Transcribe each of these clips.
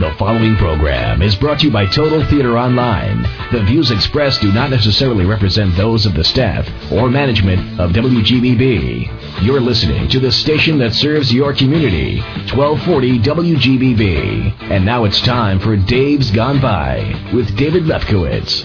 The following program is brought to you by Total Theater Online. The views expressed do not necessarily represent those of the staff or management of WGBB. You're listening to the station that serves your community, 1240 WGBB. And now it's time for Dave's Gone By with David Lefkowitz.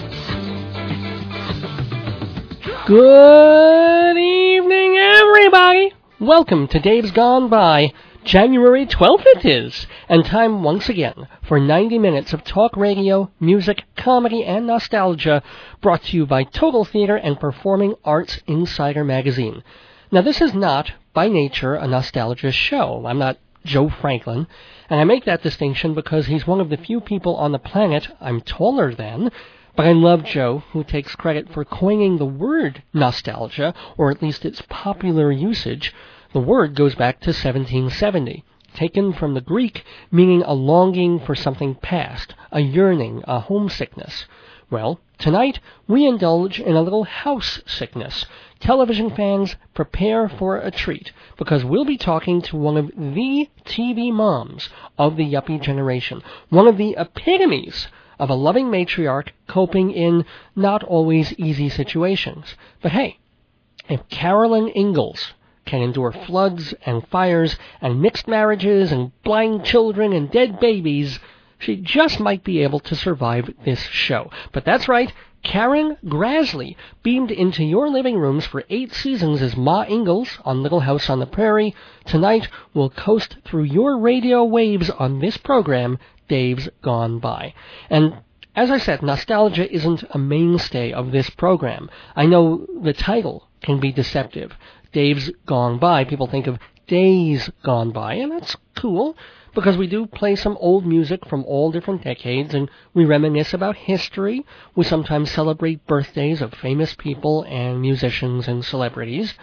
Good evening, everybody. Welcome to Dave's Gone By. January 12th it is, and time once again for 90 minutes of talk radio, music, comedy, and nostalgia brought to you by Total Theater and Performing Arts Insider magazine. Now, this is not, by nature, a nostalgia show. I'm not Joe Franklin, and I make that distinction because he's one of the few people on the planet I'm taller than. But I love Joe, who takes credit for coining the word nostalgia, or at least its popular usage, the word goes back to 1770, taken from the Greek meaning a longing for something past, a yearning, a homesickness. Well, tonight we indulge in a little house sickness. Television fans, prepare for a treat because we'll be talking to one of the TV moms of the yuppie generation, one of the epitomes of a loving matriarch coping in not always easy situations. But hey, if Carolyn Ingalls can endure floods and fires and mixed marriages and blind children and dead babies, she just might be able to survive this show. But that's right, Karen Grassle beamed into your living rooms for eight seasons as Ma Ingalls on Little House on the Prairie. Tonight, we'll coast through your radio waves on this program, Dave's Gone By. And as I said, nostalgia isn't a mainstay of this program. I know the title can be deceptive. Dave's Gone By, people think of Days Gone By, and that's cool because we do play some old music from all different decades and we reminisce about history. We sometimes celebrate birthdays of famous people and musicians and celebrities.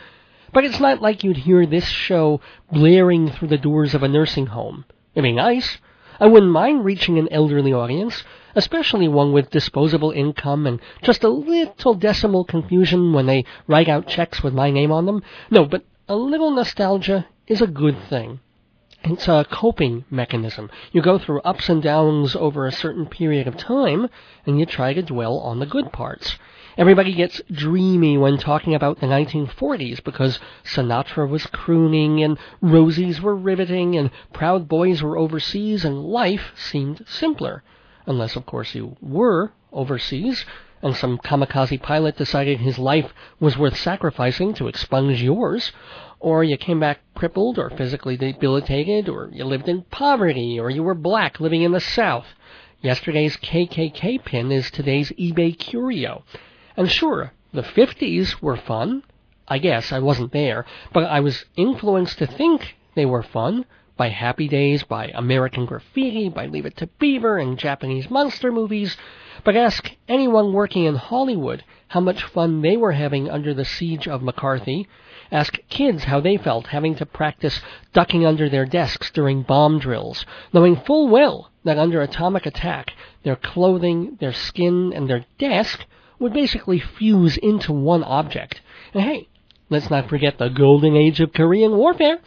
But it's not like you'd hear this show blaring through the doors of a nursing home. It'd be nice. I wouldn't mind reaching an elderly audience, especially one with disposable income and just a little decimal confusion when they write out checks with my name on them. No, but a little nostalgia is a good thing. It's a coping mechanism. You go through ups and downs over a certain period of time, and you try to dwell on the good parts. Everybody gets dreamy when talking about the 1940s because Sinatra was crooning and Rosies were riveting and Proud Boys were overseas and life seemed simpler. Unless, of course, you were overseas and some kamikaze pilot decided his life was worth sacrificing to expunge yours, or you came back crippled or physically debilitated, or you lived in poverty, or you were black living in the South. Yesterday's KKK pin is today's eBay curio. And sure, the 50s were fun. I guess I wasn't there, but I was influenced to think they were fun by Happy Days, by American Graffiti, by Leave It to Beaver and Japanese monster movies. But ask anyone working in Hollywood how much fun they were having under the siege of McCarthy. Ask kids how they felt having to practice ducking under their desks during bomb drills, knowing full well that under atomic attack their clothing, their skin, and their desk would basically fuse into one object. And hey, let's not forget the golden age of Korean warfare.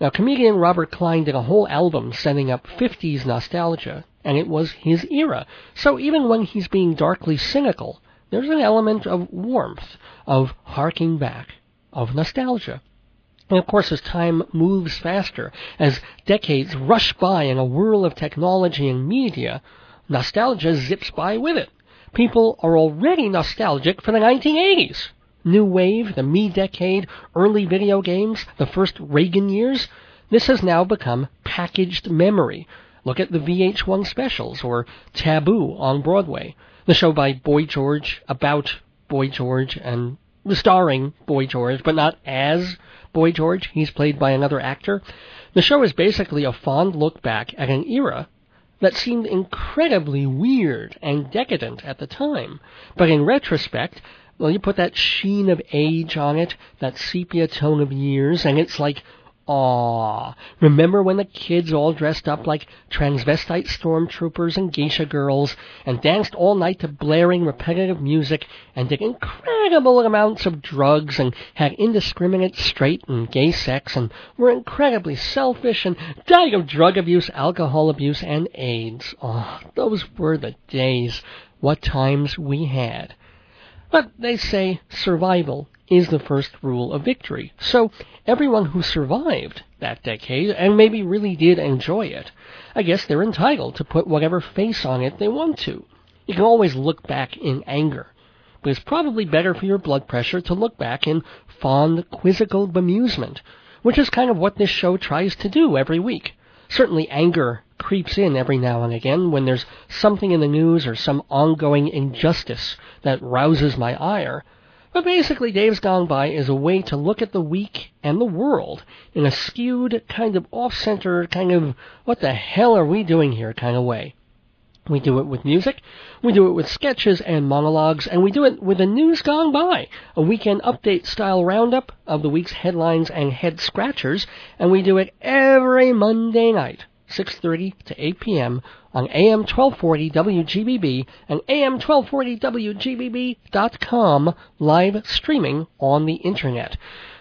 Now, comedian Robert Klein did a whole album setting up 50s nostalgia, and it was his era. So even when he's being darkly cynical, there's an element of warmth, of harking back, of nostalgia. And of course, as time moves faster, as decades rush by in a whirl of technology and media, nostalgia zips by with it. People are already nostalgic for the 1980s. New Wave, the Me Decade, early video games, the first Reagan years. This has now become packaged memory. Look at the VH1 specials or Taboo on Broadway, the show by Boy George about Boy George and starring Boy George, but not as Boy George. He's played by another actor. The show is basically a fond look back at an era that seemed incredibly weird and decadent at the time. But in retrospect, well, you put that sheen of age on it, that sepia tone of years, and it's like ah. remember when the kids all dressed up like transvestite stormtroopers and geisha girls and danced all night to blaring repetitive music and did incredible amounts of drugs and had indiscriminate straight and gay sex and were incredibly selfish and died of drug abuse, alcohol abuse, and AIDS. Oh, those were the days. What times we had. But they say survival is the first rule of victory. So everyone who survived that decade and maybe really did enjoy it, I guess they're entitled to put whatever face on it they want to. You can always look back in anger. But it's probably better for your blood pressure to look back in fond, quizzical bemusement, which is kind of what this show tries to do every week. Certainly anger creeps in every now and again when there's something in the news or some ongoing injustice that rouses my ire. But basically, Dave's Gone By is a way to look at the week and the world in a skewed, kind of off-center, kind of what the hell are we doing here kind of way. We do it with music, we do it with sketches and monologues, and we do it with a news gone by, a weekend update style roundup of the week's headlines and head scratchers, and we do it every Monday night. 6:30 to 8 p.m. on AM 1240 WGBB and AM 1240 WGBB.com live streaming on the internet.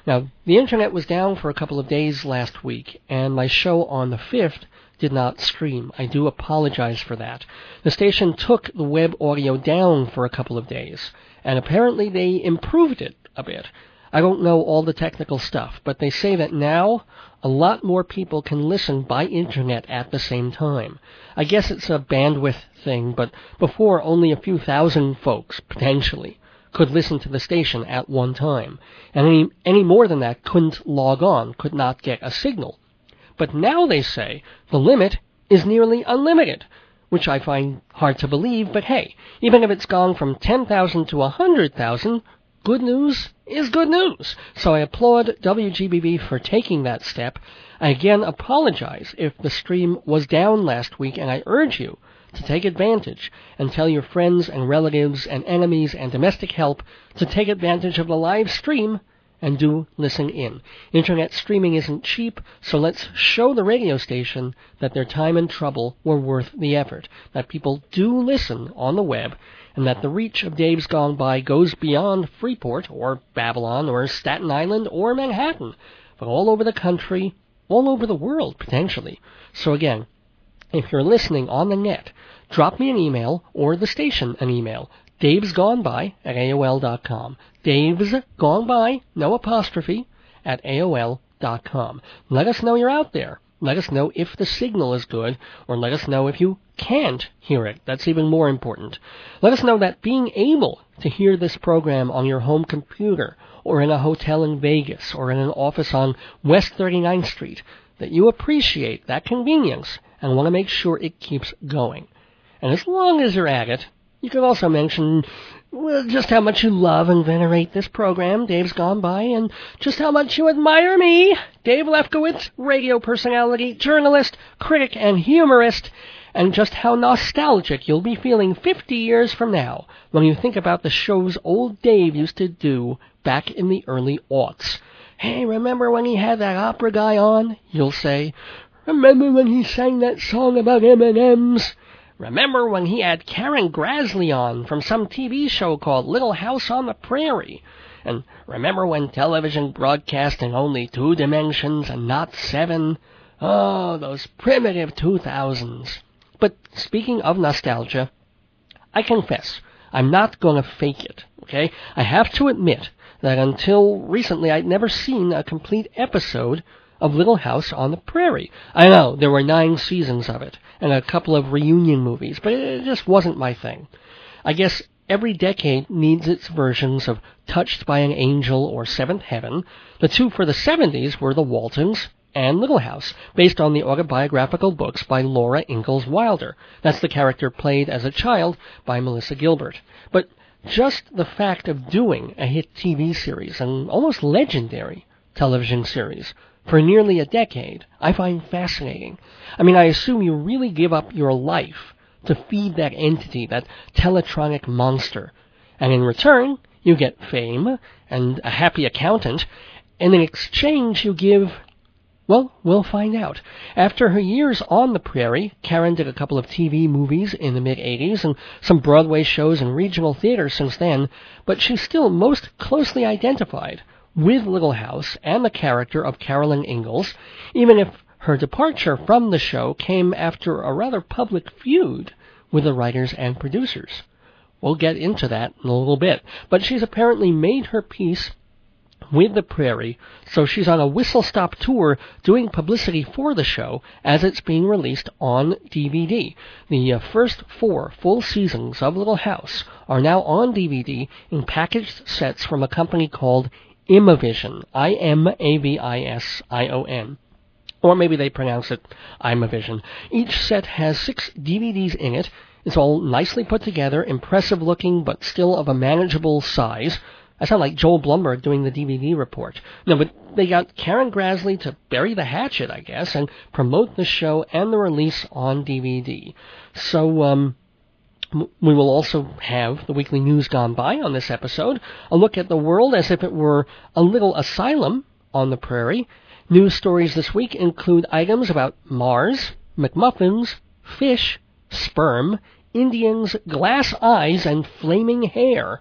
Now, the internet was down for a couple of days last week, and my show on the 5th did not stream. I do apologize for that. The station took the web audio down for a couple of days, and apparently they improved it a bit. I don't know all the technical stuff, but they say that now a lot more people can listen by internet at the same time. I guess it's a bandwidth thing, but before only a few thousand folks, potentially, could listen to the station at one time. And any, any more than that couldn't log on, could not get a signal. But now they say the limit is nearly unlimited, which I find hard to believe, but hey, even if it's gone from 10,000 to 100,000, good news is good news. So I applaud WGBB for taking that step. I again apologize if the stream was down last week, and I urge you to take advantage and tell your friends and relatives and enemies and domestic help to take advantage of the live stream and do listen in. Internet streaming isn't cheap, so let's show the radio station that their time and trouble were worth the effort, that people do listen on the web, and that the reach of Dave's Gone By goes beyond Freeport or Babylon or Staten Island or Manhattan, but all over the country, all over the world potentially. So again, if you're listening on the net, drop me an email or the station an email. Dave's Gone By at AOL.com. Dave's Gone By, no apostrophe, at AOL.com. Let us know you're out there. Let us know if the signal is good, or let us know if you can't hear it. That's even more important. Let us know that being able to hear this program on your home computer, or in a hotel in Vegas, or in an office on West 39th Street, that you appreciate that convenience and want to make sure it keeps going. And as long as you're at it, you could also mention well, just how much you love and venerate this program, Dave's Gone By, and just how much you admire me, Dave Lefkowitz, radio personality, journalist, critic, and humorist, and just how nostalgic you'll be feeling 50 years from now when you think about the shows old Dave used to do back in the early aughts. Hey, remember when he had that opera guy on? You'll say. Remember when he sang that song about M&Ms? Remember when he had Karen Grassle on from some TV show called Little House on the Prairie? And remember when television broadcast in only two dimensions and not seven? Oh, those primitive 2000s. But speaking of nostalgia, I confess, I'm not going to fake it, okay? I have to admit that until recently I'd never seen a complete episode of Little House on the Prairie. I know there were nine seasons of it and a couple of reunion movies, but it just wasn't my thing. I guess every decade needs its versions of Touched by an Angel or Seventh Heaven. The two for the 70s were The Waltons and Little House, based on the autobiographical books by Laura Ingalls Wilder. That's the character played as a child by Melissa Gilbert. But just the fact of doing a hit TV series, an almost legendary television series, for nearly a decade, I find fascinating. I mean, I assume you really give up your life to feed that entity, that teletronic monster. And in return, you get fame and a happy accountant, and in exchange, you give Well, we'll find out. After her years on the prairie, Karen did a couple of TV movies in the mid 80s and some Broadway shows and regional theater since then, but she's still most closely identified with Little House and the character of Carolyn Ingalls, even if her departure from the show came after a rather public feud with the writers and producers. We'll get into that in a little bit, but she's apparently made her peace with the Prairie, so she's on a whistle stop tour doing publicity for the show as it's being released on DVD. The uh, first four full seasons of Little House are now on DVD in packaged sets from a company called Imavision. I M A V I S I O N. Or maybe they pronounce it Imavision. Each set has six DVDs in it. It's all nicely put together, impressive looking, but still of a manageable size. I sound like Joel Blumberg doing the DVD report. No, but they got Karen Grassle to bury the hatchet, I guess, and promote the show and the release on DVD. So, um, we will also have the weekly news gone by on this episode, a look at the world as if it were a little asylum on the prairie. News stories this week include items about Mars, McMuffins, fish, sperm, Indians, glass eyes, and flaming hair.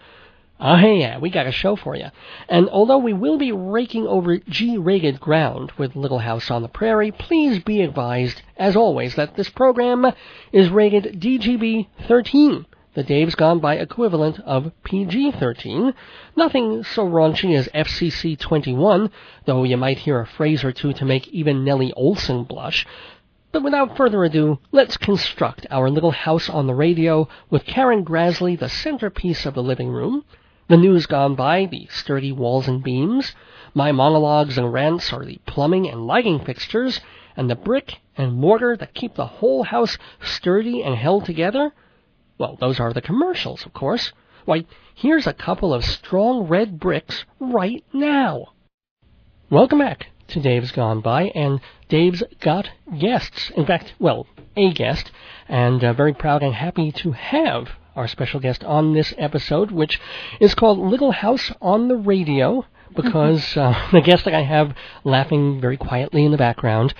Oh, yeah, we got a show for you. And although we will be raking over G-rated ground with Little House on the Prairie, please be advised, as always, that this program is rated DGB-13, the Dave's Gone By equivalent of PG-13. Nothing so raunchy as FCC-21, though you might hear a phrase or two to make even Nellie Oleson blush. But without further ado, let's construct our little house on the radio with Karen Grassle, the centerpiece of the living room, the news gone by, the sturdy walls and beams. My monologues and rants are the plumbing and lighting fixtures, and the brick and mortar that keep the whole house sturdy and held together. Well, those are the commercials, of course. Why, here's a couple of strong red bricks right now. Welcome back to Dave's Gone By, and Dave's got guests. In fact, well, a guest, and uh, very proud and happy to have our special guest on this episode, which is called Little House on the Radio. Because uh, the guest that I have laughing very quietly in the background,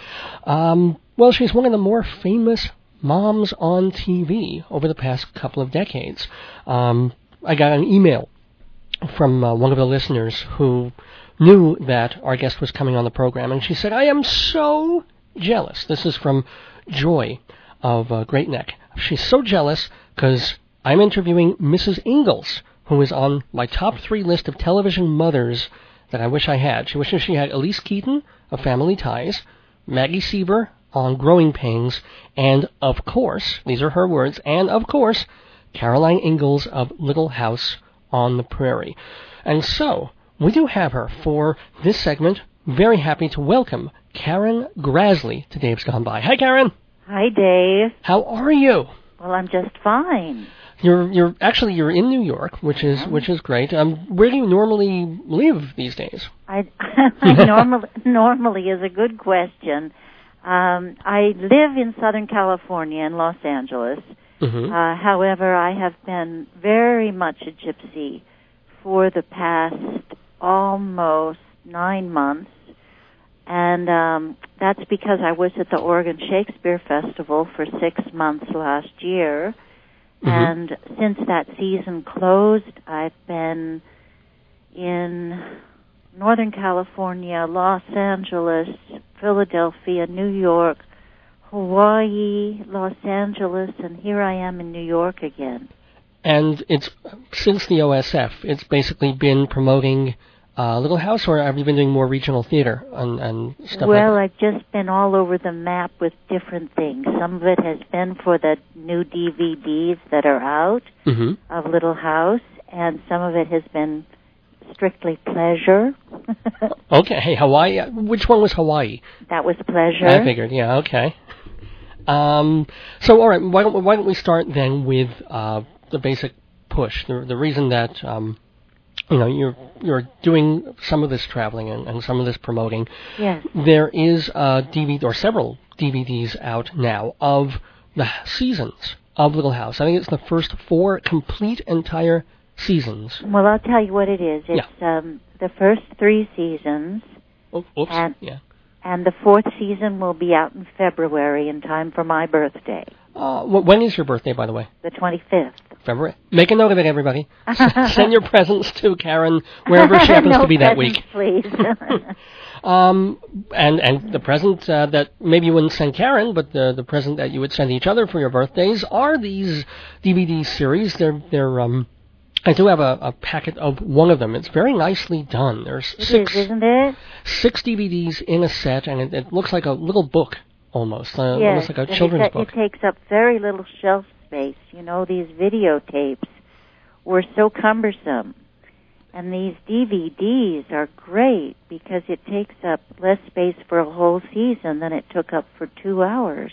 um, well, she's one of the more famous moms on TV over the past couple of decades. Um, I got an email from uh, one of the listeners who knew that our guest was coming on the program, and she said, I am so jealous. This is from Joy of uh, Great Neck. She's so jealous because I'm interviewing Mrs. Ingalls, who is on my top three list of television mothers that I wish I had. She wishes she had Elyse Keaton of Family Ties, Maggie Seaver on Growing Pains, and of course, these are her words, and of course, Caroline Ingalls of Little House on the Prairie. And so, we do have her for this segment. Very happy to welcome Karen Grassle to Dave's Gone By. Hi, Karen. Hi, Dave. How are you? Well, I'm just fine. You're you're actually you're in New York, which is which is great. Um, where do you normally live these days? I, I normally normally is a good question. Um, I live in Southern California in Los Angeles. Mm-hmm. Uh, however, I have been very much a gypsy for the past almost nine months, and um, that's because I was at the Oregon Shakespeare Festival for six months last year. Mhm. And since that season closed, I've been in Northern California, Los Angeles, Philadelphia, New York, Hawaii, Los Angeles, and here I am in New York again. And it's since the OSF, it's basically been promoting uh, Little House, or have you been doing more regional theater and, and stuff well, like I've just been all over the map with different things. Some of it has been for the new DVDs that are out? Mm-hmm. of Little House, and some of it has been strictly pleasure. Okay. Hey, Hawaii. Which one was Hawaii? that was pleasure. I figured. Yeah. Okay. Um, so, all right. Why don't why don't we start then with uh, the basic push? The the reason that um, you know you're you're doing some of this traveling and, and some of this promoting. Yes. There is a DVD or several DVDs out now of the seasons of Little House. I think it's the first four complete entire seasons. Well, I'll tell you what it is. It's um, the first three seasons, Oh, oops. And- yeah. and the fourth season will be out in February in time for my birthday, Uh, wh- when is your birthday, by the way? the 25th. Make a note of it, everybody. Send your presents to Karen wherever she happens no to be that presents, week. please. Um, and and the present uh, that maybe you wouldn't send Karen, but the the present that you would send each other for your birthdays are these DVD series. They're they're um. I do have a, a packet of one of them. It's very nicely done. There's six is, isn't it? six DVDs in a set, and it, it looks like a little book almost, uh, yes. almost like a children's it, book. It takes up very little shelf space. You know, these videotapes were so cumbersome. And these DVDs are great because it takes up less space for a whole season than it took up for two hours.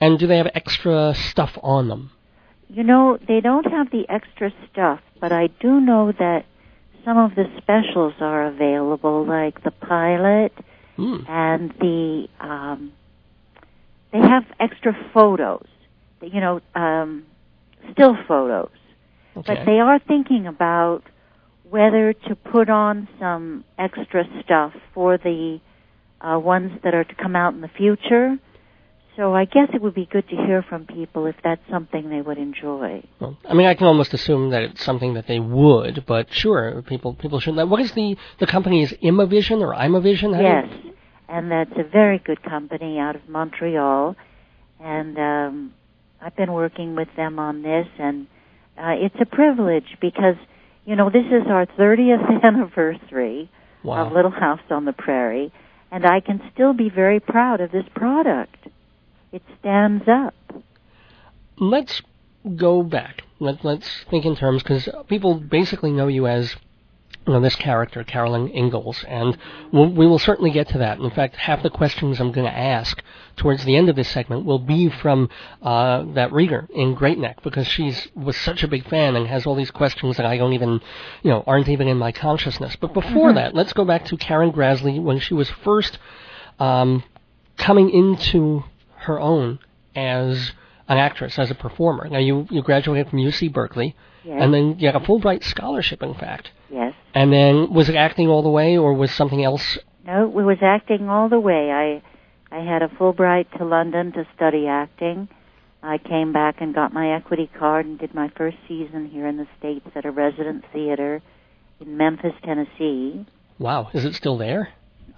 And do they have extra stuff on them? You know, they don't have the extra stuff, but I do know that some of the specials are available, like the pilot Hmm. and the um, they have extra photos. You know, um, still photos. Okay. But they are thinking about whether to put on some extra stuff for the uh, ones that are to come out in the future. So I guess it would be good to hear from people if that's something they would enjoy. Well, I mean, I can almost assume that it's something that they would, but sure, people people should. know. What is the the company? Is Imavision or Imavision? How Yes, and that's a very good company out of Montreal, and um, I've been working with them on this, and uh, it's a privilege because you know this is our 30th anniversary Wow. of Little House on the Prairie, and I can still be very proud of this product. It stands up. let's go back. Let, let's think in terms because people basically know you as know, this character, Carolyn Ingalls, and we'll, we will certainly get to that. In fact, half the questions I'm going to ask towards the end of this segment will be from uh, that reader in Great Neck because she's was such a big fan and has all these questions that I don't even, you know, aren't even in my consciousness. But before that, let's go back to Karen Grassle when she was first um, coming into her own as an actress, as a performer. Now, you, you graduated from UC Berkeley, Yes. and then you had a Fulbright scholarship, in fact. yes. And then, was it acting all the way, or was something else? No, it was acting all the way. I I had a Fulbright to London to study acting. I came back and got my equity card and did my first season here in the States at a resident theater in Memphis, Tennessee. Wow, is it still there?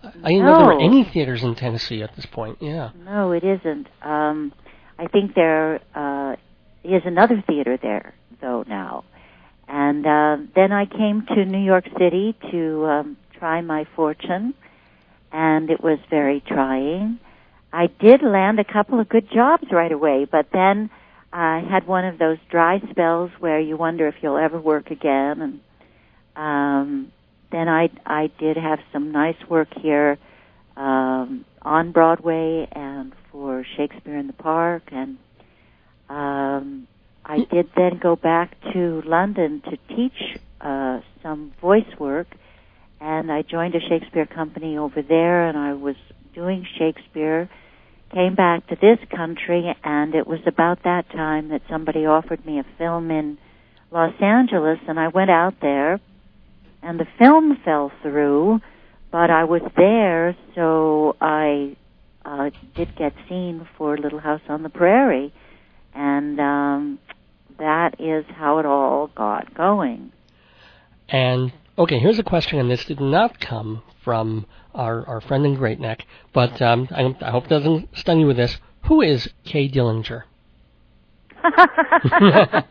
I didn't know there were any theaters in Tennessee at this point. Yeah. No, it isn't. Um, I think there uh, is another theater there, though, now. And uh, then I came to New York City to um, try my fortune, and it was very trying. I did land a couple of good jobs right away, but then I had one of those dry spells where you wonder if you'll ever work again. And um, then I I did have some nice work here um, on Broadway and for Shakespeare in the Park, and um, I did then go back to London to teach uh, some voice work, and I joined a Shakespeare company over there, and I was doing Shakespeare. Came back to this country, and it was about that time that somebody offered me a film in Los Angeles, and I went out there, and the film fell through, but I was there, so I uh, did get seen for Little House on the Prairie, and um, that is how it all got going. And okay, here's a question, and this did not come from our, our friend in Great Neck, but um, I, I hope it doesn't stun you with this. Who is Kay Dillinger?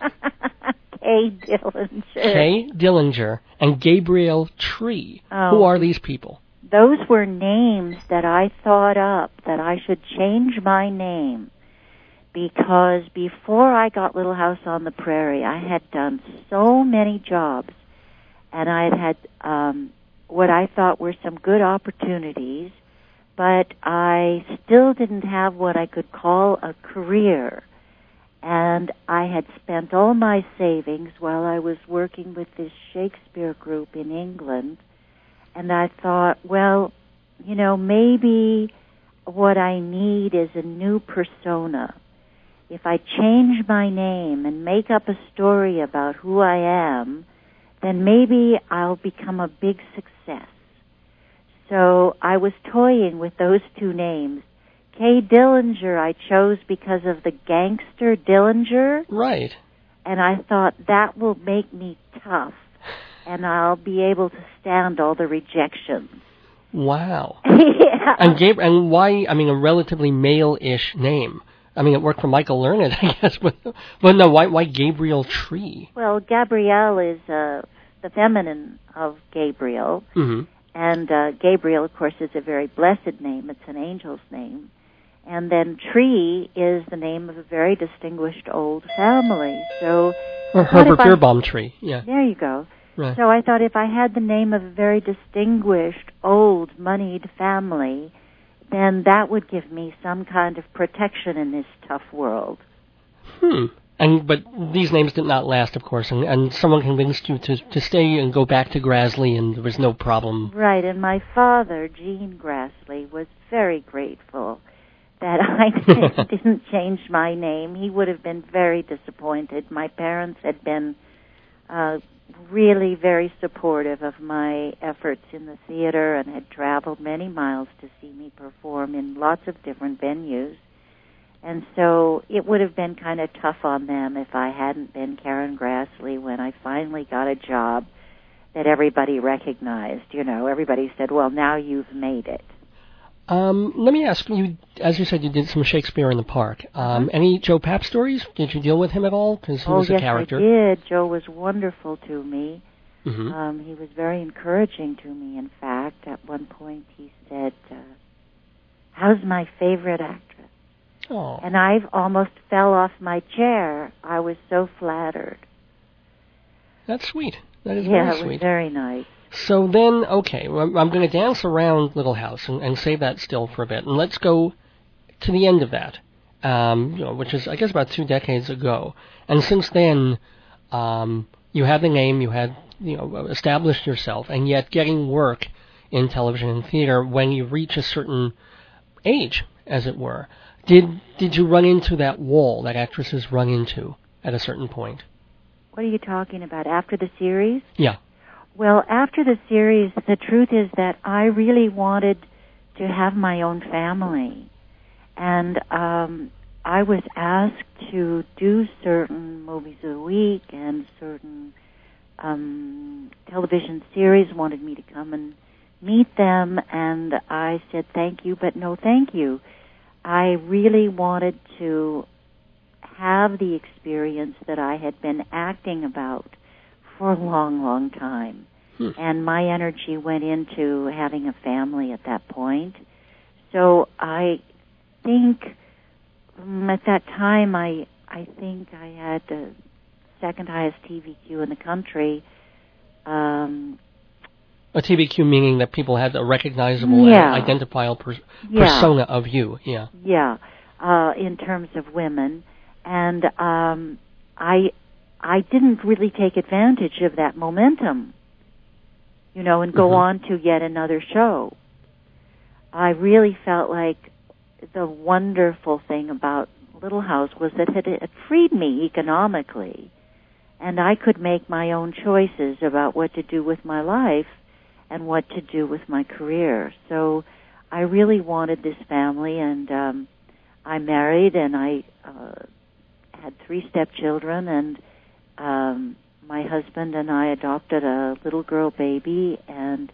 Kay Dillinger. Kay Dillinger and Gabriel Tree. Who Oh. are these people? Those were names that I thought up that I should change my name because before I got Little House on the Prairie, I had done so many jobs and I had had um, what I thought were some good opportunities, but I still didn't have what I could call a career. And I had spent all my savings while I was working with this Shakespeare group in England. And I thought, well, you know, maybe what I need is a new persona. If I change my name and make up a story about who I am, then maybe I'll become a big success. So I was toying with those two names. Kay Dillinger I chose because of the gangster Dillinger, Right. and I thought that will make me tough, and I'll be able to stand all the rejections. Wow. yeah. And Gab- and why? I mean, a relatively male-ish name. I mean, it worked for Michael Learned, I guess, but but no, why why Gabriel Tree? Well, Gabrielle is uh, the feminine of Gabriel, hmm and uh, Gabriel, of course, is a very blessed name. It's an angel's name. And then Tree is the name of a very distinguished old family. So Or Herbert Beerbohm Tree. Yeah. there you go. Right. So I thought if I had the name of a very distinguished, old, moneyed family, then that would give me some kind of protection in this tough world. Hmm. And but these names did not last, of course, and, and someone convinced you to to stay and go back to Grassle, and there was no problem. Right, and my father, Gene Grassle, was very grateful that I didn't change my name. He would have been very disappointed. My parents had been uh, really very supportive of my efforts in the theater and had traveled many miles to see me perform in lots of different venues. And so it would have been kind of tough on them if I hadn't been Karen Grassle when I finally got a job that everybody recognized. You know, everybody said, "Well, now you've made it." Um, let me ask you, as you said, you did some Shakespeare in the Park. Um, Any Joe Papp stories? Did you deal with him at all? Because he Uh-huh. oh was a yes, character. I did. Joe was wonderful to me. hmm Um, he was very encouraging to me. In fact, at one point he said, uh, "How's my favorite actress?" Oh, And I've almost fell off my chair. I was so flattered. that's sweet. That is yeah, very it was very nice. So then, okay, I'm, I'm going to dance around Little House and, and save that still for a bit, and let's go to the end of that, um, you know, which is I guess about two decades ago. And since then, um, you had the name, you had you know established yourself, and yet getting work in television and theater when you reach a certain age, as it were. Did did you run into that wall that actresses run into at a certain point? What are you talking about? After the series? Yeah. Well, after the series, the truth is that I really wanted to have my own family. And um, I was asked to do certain movies a week and certain um, television series wanted me to come and meet them. And I said, thank you, but no thank you. I really wanted to have the experience that I had been acting about for a long, long time. Hmm. And my energy went into having a family at that point. So I think um, at that time I I think I had the second highest TVQ in the country. Um, A TVQ meaning that people had a recognizable Yeah. and identifiable per- yeah. persona of you. Yeah. Yeah, uh, in terms of women, and um, I I didn't really take advantage of that momentum, you know, and go Mhm. on to yet another show. I really felt like the wonderful thing about Little House was that it had freed me economically, and I could make my own choices about what to do with my life and what to do with my career. So I really wanted this family, and um, I married, and I uh, had three stepchildren, and um, my husband and I adopted a little girl baby, and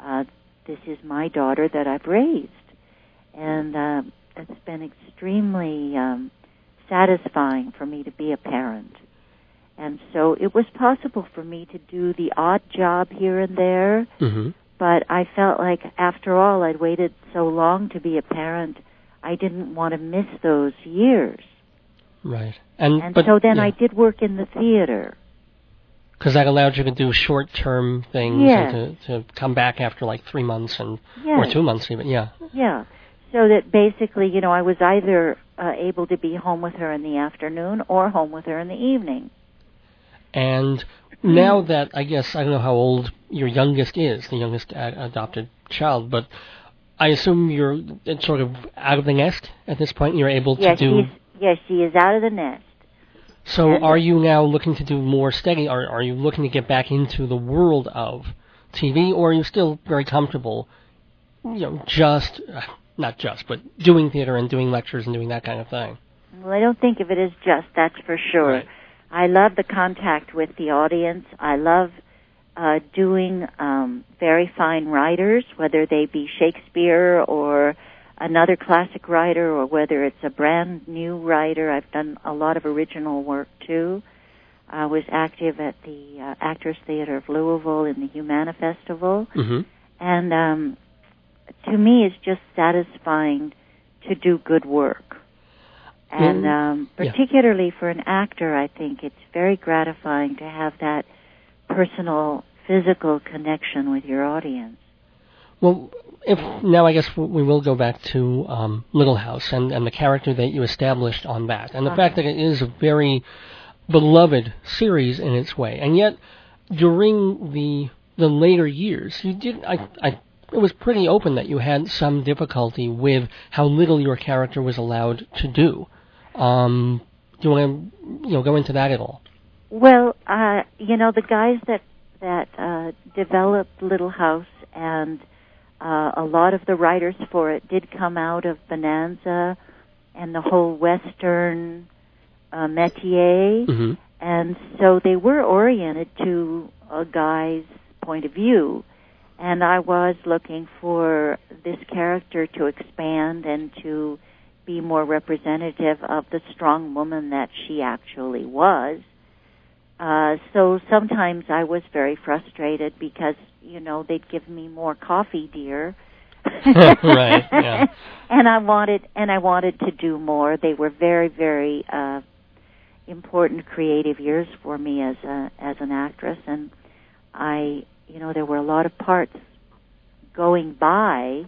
uh, this is my daughter that I've raised, and uh, it's been extremely um, satisfying for me to be a parent. And so it was possible for me to do the odd job here and there, hmm but I felt like after all I'd waited so long to be a parent, I didn't want to miss those years. Right. And, And but, so then yeah, I did work in the theater. because that allowed you to do short-term things Yes. and to, to come back after like three months and Yes. or two months even. Yeah. Yeah. So that basically, you know, I was either uh, able to be home with her in the afternoon or home with her in the evening. And now that I guess I don't know how old your youngest is, the youngest a- adopted child, but I assume you're it's sort of out of the nest at this point. You're able to do. she's yes, she is out of the nest. So and- are you now looking to do more steady? Are are you looking to get back into the world of TV, or are you still very comfortable you know, just uh, not just, but doing theater and doing lectures and doing that kind of thing. Well, I don't think of it as just, that's for sure. Right. I love the contact with the audience. I love uh, doing um, very fine writers, whether they be Shakespeare or another classic writer, or whether it's a brand new writer. I've done a lot of original work too. I was active at the uh, Actors Theater of Louisville in the Humana Festival, Mm-hmm. and um, to me, it's just satisfying to do good work. And Mm, um, yeah. particularly for an actor, I think it's very gratifying to have that personal, physical connection with your audience. Well, if now I guess we will go back to um, Little House and, and the character that you established on that, and the Uh-huh. fact that it is a very beloved series in its way, and yet during the the later years, you did I I it was pretty open that you had some difficulty with how little your character was allowed to do. Um, do you want to you know go into that at all? Well, uh, you know, the guys that that uh, developed Little House and uh, a lot of the writers for it did come out of Bonanza and the whole Western uh, métier, Mm-hmm. and so they were oriented to a guy's point of view. And I was looking for this character to expand and to be more representative of the strong woman that she actually was. Uh, so sometimes I was very frustrated because, you know, they'd give me more coffee, dear. Right, yeah. and I wanted, and I wanted to do more. They were very, very, uh, important creative years for me as a, as an actress and I, you know, there were a lot of parts going by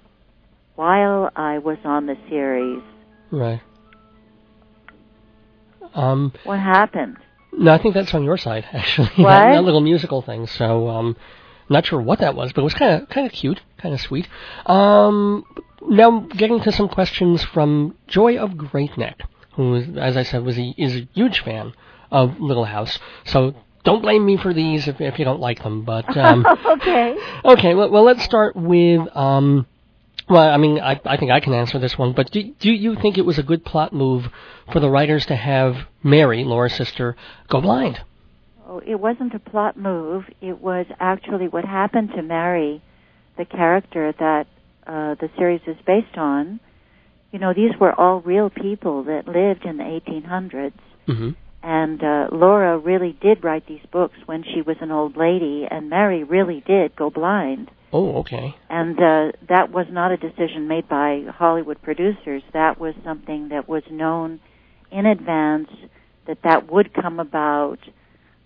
while I was on the series. Right. Um, What happened? No, I think that's on your side actually. What? that, that little musical thing. So, um, not sure what that was, but it was kind of kind of cute, kind of sweet. Um, now getting to some questions from Joy of Great Neck, who, is, as I said, was a, is a huge fan of Little House. So don't blame me for these if, if you don't like them. But um, okay. okay, well, well, let's start with. Um, well, I mean, I, I think I can answer this one, but do, do you think it was a good plot move for the writers to have Mary, Laura's sister, go blind? Oh, it wasn't a plot move. It was actually what happened to Mary, the character that uh, the series is based on. You know, these were all real people that lived in the 1800s. hmm And uh, Laura really did write these books when she was an old lady, and Mary really did go blind. Oh, okay. And uh, that was not a decision made by Hollywood producers. That was something that was known in advance that that would come about,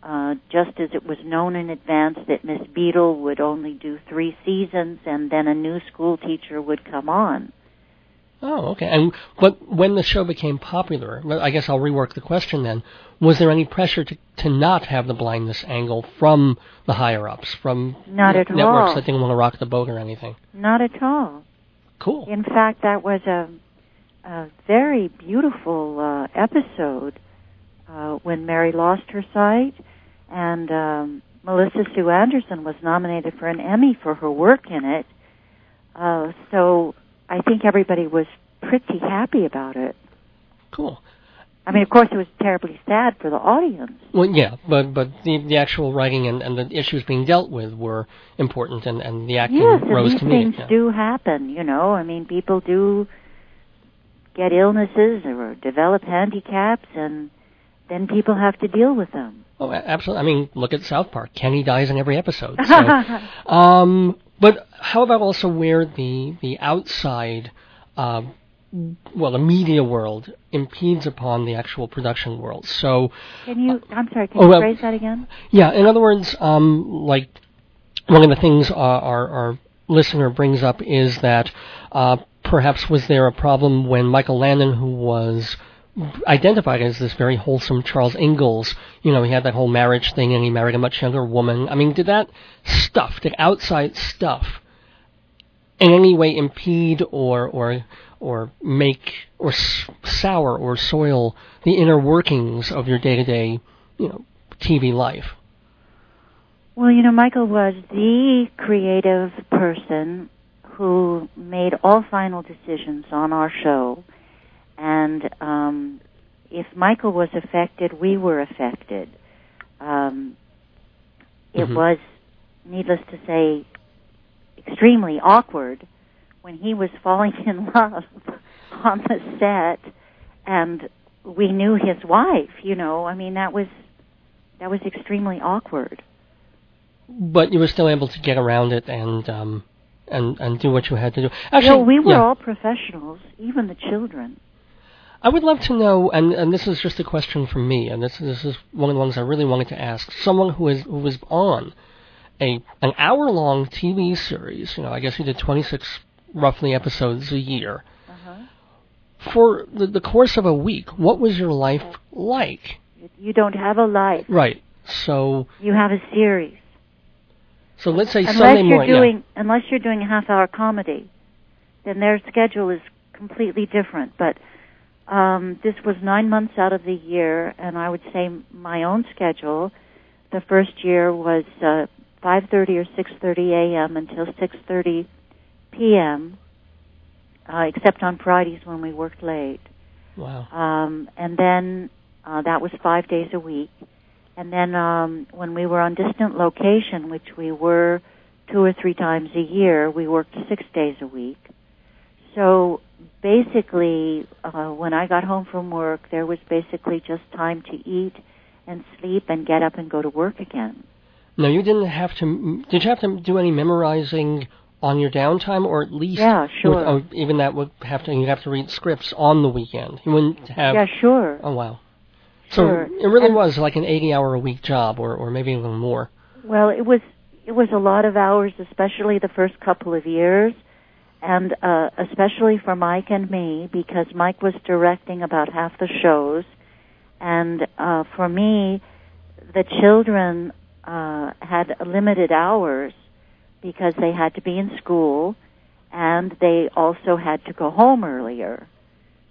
uh, just as it was known in advance that Miss Beadle would only do three seasons and then a new school teacher would come on. Oh, okay. And but when the show became popular, I guess I'll rework the question then. Was there any pressure to to not have the blindness angle from the higher ups, from Not at networks all. that didn't want to rock the boat or anything? Not at all. Cool. In fact, that was a, a very beautiful uh, episode uh, when Mary lost her sight, and um, Melissa Sue Anderson was nominated for an Emmy for her work in it. Uh, so I think everybody was pretty happy about it. Cool. I mean, of course, it was terribly sad for the audience. Well, yeah, but but the the actual writing and, and the issues being dealt with were important, and, and the acting Yes, rose to meet things yeah. do happen. You know, I mean, people do get illnesses or develop handicaps, and then people have to deal with them. Oh, absolutely. I mean, look at South Park. Kenny dies in every episode. So. um, but how about also where the the outside, uh, well, the media world impedes upon the actual production world? So, Can you? I'm sorry. Can Oh, you phrase that again? yeah, in other words, um, like one of the things our, our, our listener brings up is that uh, perhaps was there a problem when Michael Landon, who was identified as this very wholesome Charles Ingalls, you know, he had that whole marriage thing and he married a much younger woman. I mean, did that stuff, did outside stuff, in any way impede or or or make or sour or soil the inner workings of your day-to-day, you know, TV life? Well, you know, Michael was the creative person who made all final decisions on our show. And um, if Michael was affected, we were affected. Um, it Mhm. was, needless to say, extremely awkward when he was falling in love on the set, and we knew his wife. You know, I mean, that was that was extremely awkward. But you were still able to get around it and um, and and do what you had to do. Actually, no, we were yeah. all professionals, even the children. I would love to know, and, and this is just a question from me, and this this is one of the ones I really wanted to ask someone who is who was on a an hour long TV series. You know, I guess you did 26 roughly episodes a year Uh-huh. for the, the course of a week. What was your life like? You don't have a life. Right. So You have a series. so let's say unless Sunday you're morning. yeah. doing unless you're doing a half hour comedy, then their schedule is completely different. But um, this was nine months out of the year, and I would say my own schedule. The first year was uh, 5:30 or 6:30 a.m. until 6:30 p.m. Uh, except on Fridays when we worked late. Wow. Um, and then uh, that was five days a week. And then um, when we were on distant location, which we were two or three times a year, we worked six days a week. So basically, uh, when I got home from work, there was basically just time to eat and sleep and get up and go to work again. No, you didn't have to. Did you have to do any memorizing on your downtime, or at least? Yeah, sure. would- oh, even that would have to. You have to read scripts on the weekend. You wouldn't have. yeah, sure. Oh wow. So Sure. it really And- was like an 80-hour a week job, or or maybe even more. Well, it was it was a lot of hours, especially the first couple of years, and uh, especially for Mike and me because Mike was directing about half the shows, and uh, for me, the children uh, had limited hours because they had to be in school, and they also had to go home earlier.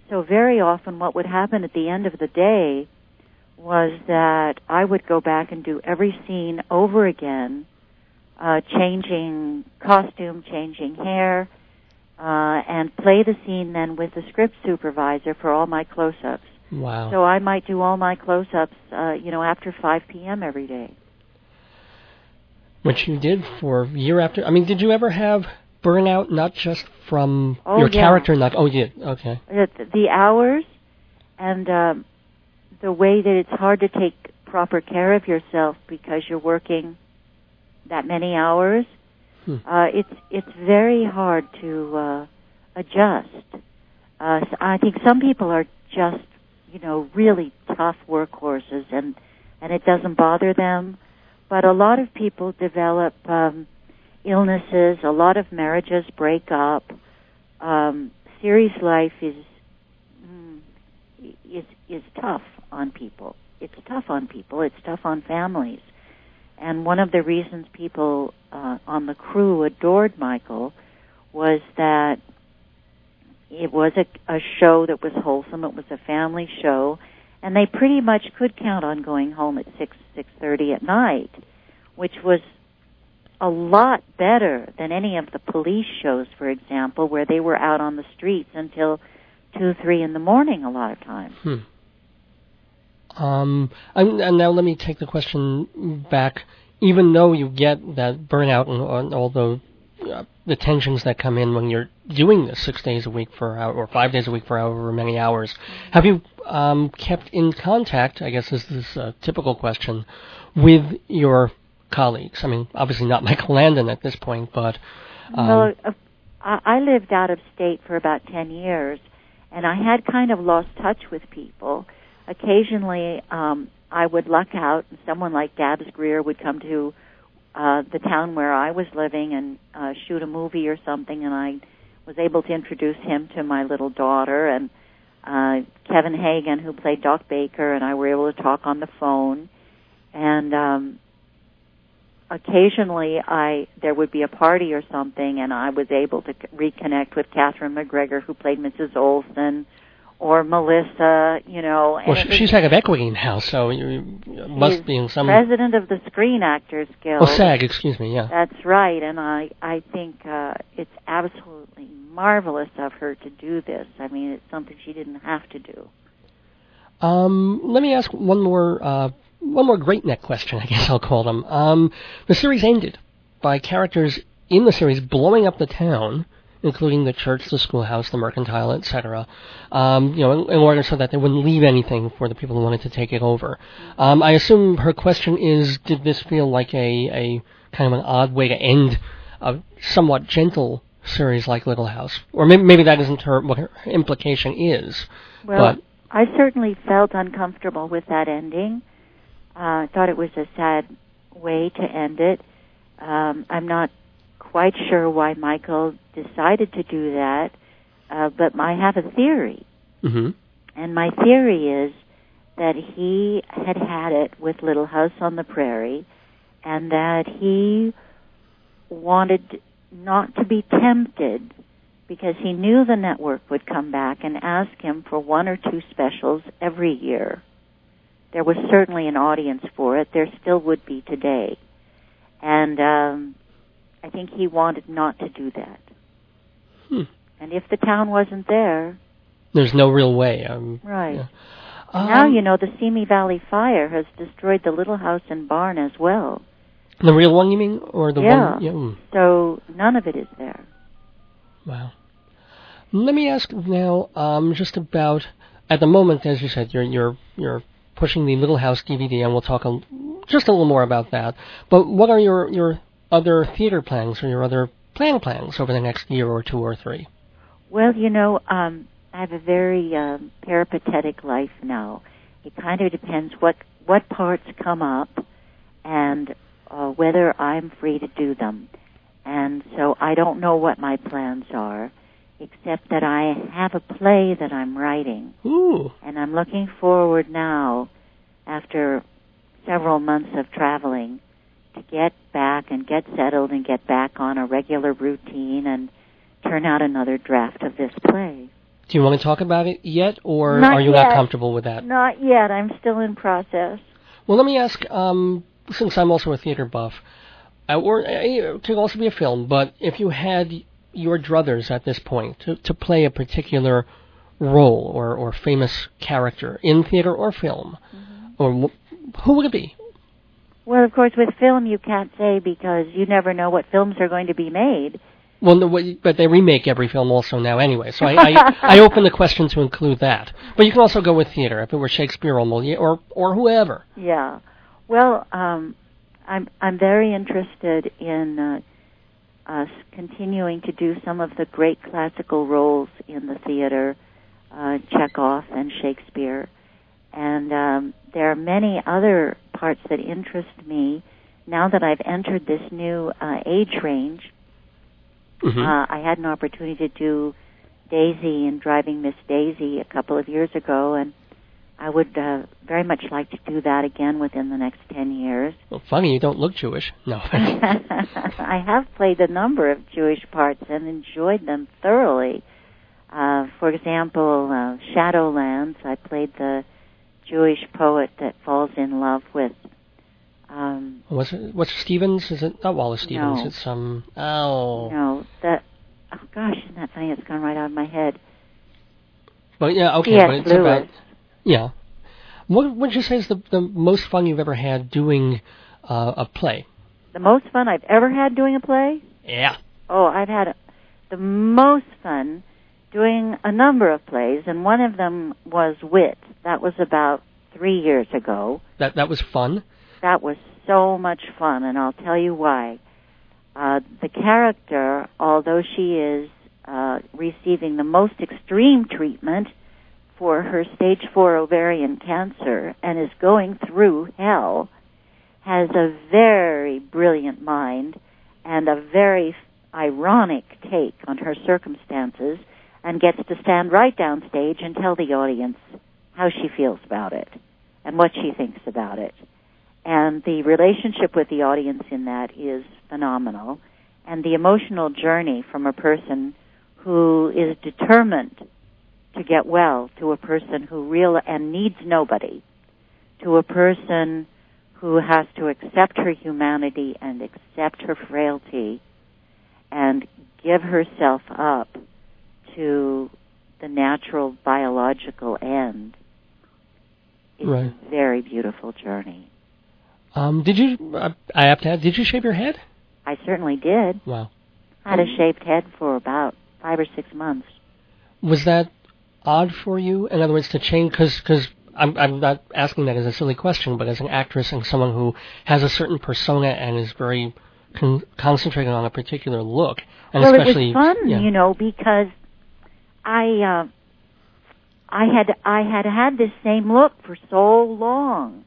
So very often, what would happen at the end of the day was that I would go back and do every scene over again, uh, changing costume, changing hair, uh, and play the scene then with the script supervisor for all my close-ups. Wow. So I might do all my close-ups, uh, you know, after 5 p.m. every day. Which you did for year after. I mean, did you ever have burnout? Not just from Oh, your yeah. character. Not. Oh, you did. Okay. The, the hours and um, the way that it's hard to take proper care of yourself because you're working that many hours. Hmm. Uh, it's it's very hard to uh, adjust. Uh, s- I think some people are just you know really tough workhorses and and it doesn't bother them, but a lot of people develop um, illnesses. A lot of marriages break up. Um, serious life is mm, is is tough on people. It's tough on people. It's tough on families. And one of the reasons people uh, on the crew adored Michael was that it was a, a show that was wholesome. It was a family show, and they pretty much could count on going home at six six thirty at night, which was a lot better than any of the police shows, for example, where they were out on the streets until two three in the morning a lot of times. Hmm. Um, and, now let me take the question back. Even though you get that burnout and, and all the uh, the tensions that come in when you're doing this six days a week for hour, or five days a week for however many hours, have you um, kept in contact? I guess this is a typical question with your colleagues. I mean, obviously not Michael Landon at this point, but um, well, uh, I lived out of state for about 10 years, and I had kind of lost touch with people. Occasionally, um, I would luck out, and someone like Dabs Greer would come to uh, the town where I was living and uh, shoot a movie or something, and I was able to introduce him to my little daughter, and uh, Kevin Hagen, who played Doc Baker, and I were able to talk on the phone, and um, occasionally I there would be a party or something, and I was able to reconnect with Katherine MacGregor, who played Mrs. Olson, or Melissa, you know. Well, she's head of equity now, so you you must be in some. president of the Screen Actors Guild. Oh, SAG, excuse me. Yeah. That's right, and I I think uh, it's absolutely marvelous of her to do this. I mean, it's something she didn't have to do. Um, let me ask one more uh, one more great neck question. I guess I'll call them. Um, the series ended by characters in the series blowing up the town, including the church, the schoolhouse, the mercantile, etc. Um, you know, in, in order so that they wouldn't leave anything for the people who wanted to take it over. Um, I assume her question is: Did this feel like a a kind of an odd way to end a somewhat gentle series like Little House, or maybe, maybe that isn't her what her implication is. Well, but I certainly felt uncomfortable with that ending. Uh, I thought it was a sad way to end it. Um, I'm not quite sure why Michael decided to do that, uh, but I have a theory. hmm And my theory is that he had had it with Little House on the Prairie and that he wanted not to be tempted because he knew the network would come back and ask him for one or two specials every year. There was certainly an audience for it. There still would be today. And um, I think he wanted not to do that. Hmm. And if the town wasn't there, There's no real way. Um, right. Yeah. now um, you know the Simi Valley fire has destroyed the little house and barn as well. the real one, you mean, or the Yeah. one? Yeah. mm, So none of it is there. wow. Let me ask now, um, just about at the moment, as you said, you're you're you're pushing the Little House DVD, and we'll talk a, just a little more about that. But what are your your other theater plans or your other playing plans over the next year or two or three? Well, you know, um, I have a very um, peripatetic life now. It kind of depends what what parts come up and uh, whether I'm free to do them. And so I don't know what my plans are, except that I have a play that I'm writing. Ooh. and I'm looking forward now, after several months of traveling, to get back and get settled and get back on a regular routine and turn out another draft of this play. Do you want to talk about it yet, or Not are you not comfortable with that? Not yet. I'm still in process. Well, let me ask, um, since I'm also a theater buff, uh, or it could also be a film, but if you had your druthers at this point to, to play a particular role or, or famous character in theater or film, or who would it be? Well, of course, with film you can't say because you never know what films are going to be made. Well, no, but they remake every film also now anyway, so I, I, I open the question to include that. But you can also go with theater, if it were Shakespeare or Moliere or, or whoever. Yeah. Well, um, I'm I'm very interested in uh, us continuing to do some of the great classical roles in the theater, uh, Chekhov and Shakespeare, and um, there are many other parts that interest me. Now that I've entered this new uh, age range, Mhm. uh, I had an opportunity to do Daisy and Driving Miss Daisy a couple of years ago, and I would uh, very much like to do that again within the next 10 years. Well, funny, you don't look Jewish. No. I have played a number of Jewish parts and enjoyed them thoroughly. Uh, for example, uh, Shadowlands, I played the Jewish poet that falls in love with um, What's it? What's Stevens? Is it not Wallace Stevens? No. It's um. Oh. No, that. Oh gosh, isn't that funny? It's gone right out of my head. But yeah, okay. But it's Lewis. about yeah. What would you say is the the most fun you've ever had doing uh, a play? The most fun I've ever had doing a play. Yeah. Oh, I've had the most fun doing a number of plays, and one of them was Wit. That was about three years ago. That that was fun. That was so much fun, and I'll tell you why. Uh, the character, although she is uh, receiving the most extreme treatment for her stage four ovarian cancer and is going through hell, has a very brilliant mind and a very ironic take on her circumstances and gets to stand right down stage and tell the audience how she feels about it and what she thinks about it. And the relationship with the audience in that is phenomenal. And the emotional journey from a person who is determined to get well to a person who real and needs nobody to a person who has to accept her humanity and accept her frailty and give herself up to the natural biological end is Right. a very beautiful journey. Um, did you? Uh, I have to. Add, did you shave your head? I certainly did. Wow. I had a shaved head for about five or six months. Was that odd for you? In other words, to change because because I'm I'm not asking that as a silly question, but as an actress and someone who has a certain persona and is very con- concentrated on a particular look, and well, especially it was fun, yeah. you know, because I uh, I had I had had this same look for so long,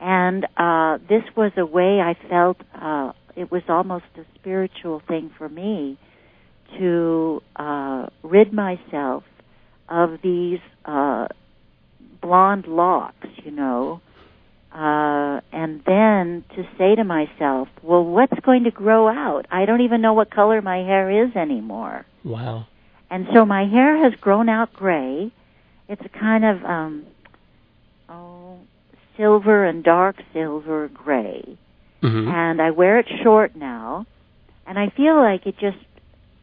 and uh, this was a way I felt uh, it was almost a spiritual thing for me to uh, rid myself of these uh, blonde locks, you know. Uh, and then to say to myself, well, what's going to grow out? I don't even know what color my hair is anymore. Wow. And so my hair has grown out gray. It's a kind of, um, oh, silver and dark silver gray. hmm And I wear it short now. And I feel like it just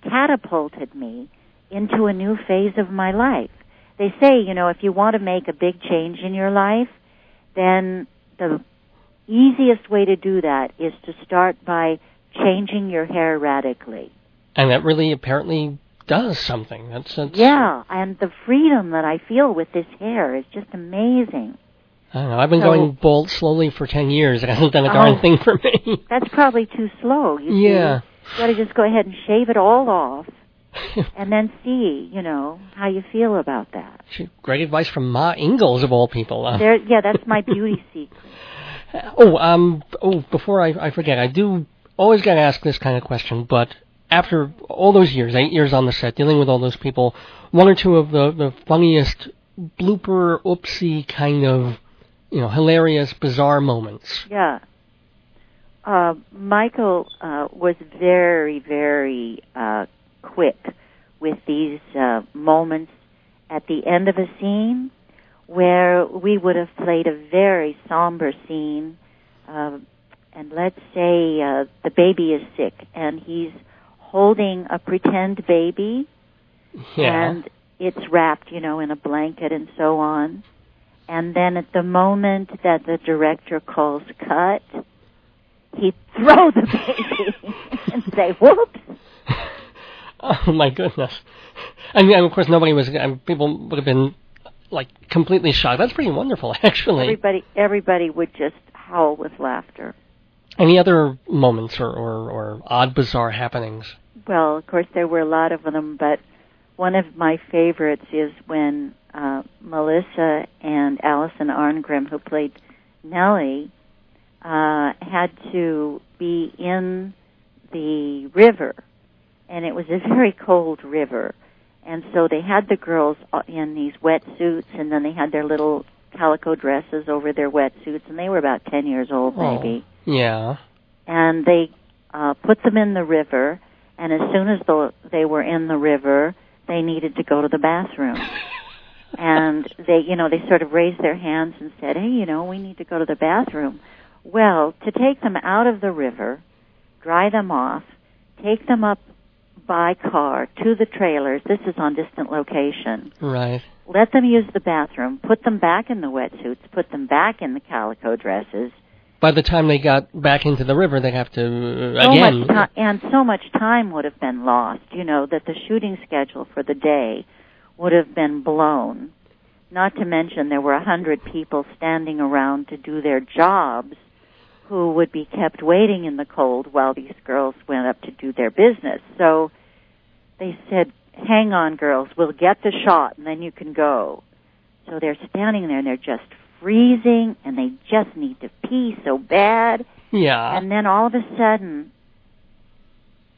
catapulted me into a new phase of my life. They say, you know, if you want to make a big change in your life, then the easiest way to do that is to start by changing your hair radically. And that really apparently does something. That's, that's Yeah, and the freedom that I feel with this hair is just amazing. I don't know. I've been So- going bald slowly for ten years. It hasn't done a darn Oh. thing for me. That's probably too slow. You Yeah. see, you got to just go ahead and shave it all off, and then see, you know, how you feel about that. Great advice from Ma Ingalls of all people. Uh, There, yeah, that's my beauty secret. oh, um, oh, before I, I forget, I do always got to ask this kind of question, but after all those years, eight years on the set, dealing with all those people, one or two of the, the funniest blooper, oopsie kind of, you know, hilarious, bizarre moments. Yeah. Uh, Michael uh, was very, very uh, quick with these uh, moments at the end of a scene where we would have played a very somber scene, uh, and let's say uh, the baby is sick and he's holding a pretend baby Yeah. and it's wrapped, you know, in a blanket and so on. And then at the moment that the director calls cut, he'd throw the baby and say, whoops. Oh my goodness! I mean, of course, nobody was. um, People would have been like completely shocked. That's pretty wonderful, actually. Everybody, everybody would just howl with laughter. Any other moments or, or, or odd, bizarre happenings? Well, of course, there were a lot of them, but one of my favorites is when uh, Melissa and Allison Arngrim, who played Nellie, uh, had to be in the river, and it was a very cold river. And so they had the girls uh, in these wetsuits, and then they had their little calico dresses over their wetsuits, and they were about 10 years old, Oh. maybe Yeah. and they uh, put them in the river. And as soon as the, they were in the river, they needed to go to the bathroom. and they, you know, they sort of raised their hands and said, "Hey, you know, we need to go to the bathroom." Well, to take them out of the river, dry them off, take them up by car to the trailers. This is on distant location Right. Let them use the bathroom, put them back in the wetsuits, put them back in the calico dresses. By the time they got back into the river, they'd have to uh, So again. much and so much time would have been lost. You know that the shooting schedule for the day would have been blown. Not to mention there were a hundred people standing around to do their jobs, who would be kept waiting in the cold while these girls went up to do their business. So they said, "Hang on, girls, we'll get the shot, and then you can go." So they're standing there and they're just freezing, and they just need to pee so bad. yeah. And then all of a sudden,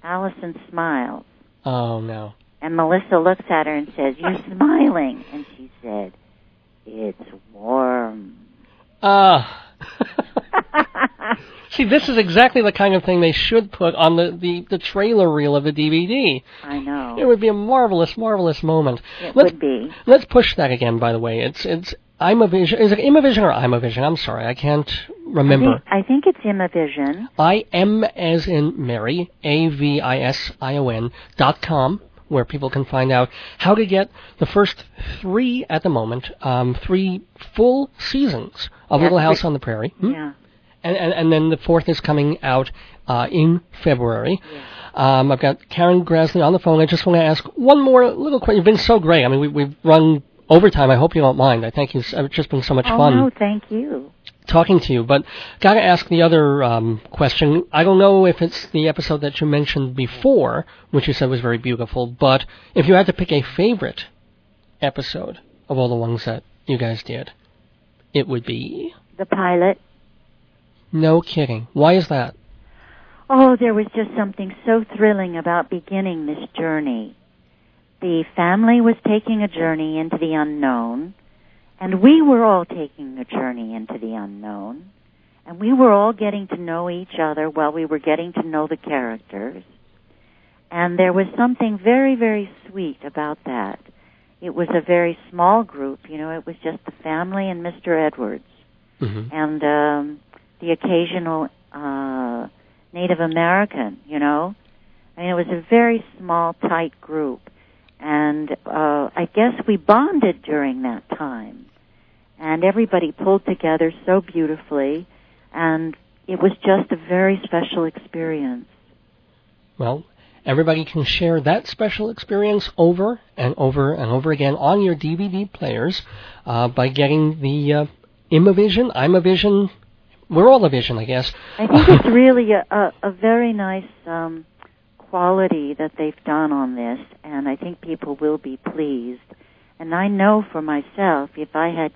Allison smiles. oh no. And Melissa looks at her and says, You're smiling. And she said, It's warm. Ah. See, this is exactly the kind of thing they should put on the, the, the trailer reel of the DVD. I know. It would be a marvelous, marvelous moment. It let's, would be. Let's push that again, by the way. It's, it's, I'm a vision. Is it Imavision or I'm a vision? I'm sorry, I can't remember. I think, I think it's Imavision. I M as in Mary, A V I S I O N dot com, where people can find out how to get the first three at the moment, um, three full seasons of Little House on the Prairie. Hmm? Yeah. And, and, and then the fourth is coming out uh, in February. Um, I've got Karen Grassle on the phone. I just want to ask one more little question. You've been so great. I mean, we, we've run overtime. I hope you don't mind. I thank you. It's just been so much Oh fun no, thank you. talking to you. But got to ask the other um, question. I don't know if it's the episode that you mentioned before, which you said was very beautiful, but if you had to pick a favorite episode of all the ones that you guys did, it would be. The pilot. No kidding. Why is that? Oh, there was just something so thrilling about beginning this journey. The family was taking a journey into the unknown, and we were all taking a journey into the unknown, and we were all getting to know each other while we were getting to know the characters. And there was something very, very sweet about that. It was a very small group, you know, it was just the family and Mr. Edwards hmm and um, the occasional uh, Native American. You know, I mean, it was a very small, tight group, and uh, I guess we bonded during that time, and everybody pulled together so beautifully, and it was just a very special experience. Well, everybody can share that special experience over and over and over again on your DVD players uh, by getting the uh, Imavision, I'm a Vision. We're all a Vision, I guess. I think it's really a, a, a very nice um, quality that they've done on this, and I think people will be pleased. And I know for myself, if I had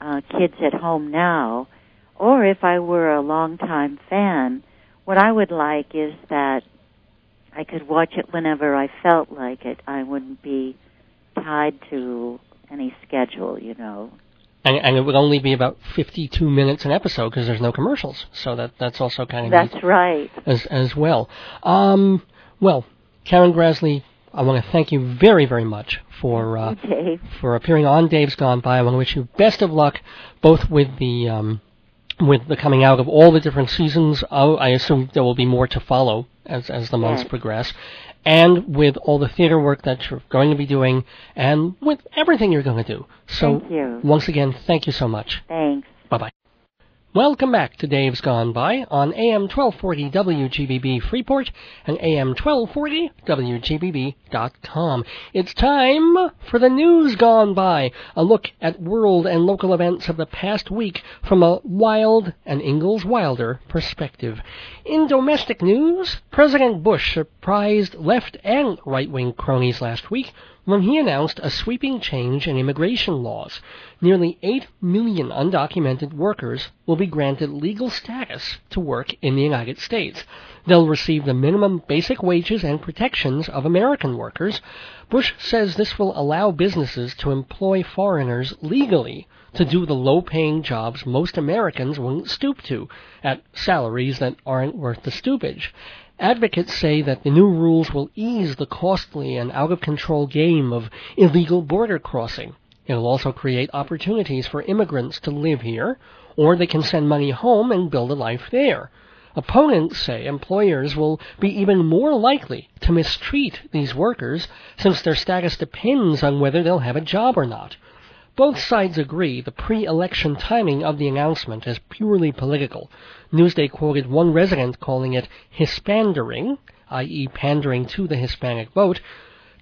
uh, kids at home now, or if I were a longtime fan, what I would like is that I could watch it whenever I felt like it. I wouldn't be tied to any schedule, you know. And, and it would only be about 52 minutes an episode because there's no commercials. So that that's also kind of That's right. as as well. Um, well, Karen Grassle, I want to thank you very very much for uh, Dave. for appearing on Dave's Gone By. I want to wish you best of luck, both with the um, with the coming out of all the different seasons. Oh, I assume there will be more to follow as as the months Yes. progress, and with all the theater work that you're going to be doing, and with everything you're going to do. So once again, thank you so much. Thanks. Bye bye. Welcome back to Dave's Gone By on AM 1240 WGBB Freeport and AM 1240 WGBB.com. It's time for the news gone by, a look at world and local events of the past week from a wild and Ingalls Wilder perspective. In domestic news, President Bush surprised left and right wing cronies last week when he announced a sweeping change in immigration laws. Nearly 8 million undocumented workers will be granted legal status to work in the United States. They'll receive the minimum basic wages and protections of American workers. Bush says this will allow businesses to employ foreigners legally to do the low paying jobs most Americans won't stoop to at salaries that aren't worth the stoopage. Advocates say that the new rules will ease the costly and out of control game of illegal border crossing. It'll also create opportunities for immigrants to live here, or they can send money home and build a life there. Opponents say employers will be even more likely to mistreat these workers since their status depends on whether they'll have a job or not. Both sides agree the pre-election timing of the announcement is purely political. Newsday quoted one resident calling it Hispandering, i.e. pandering to the Hispanic vote.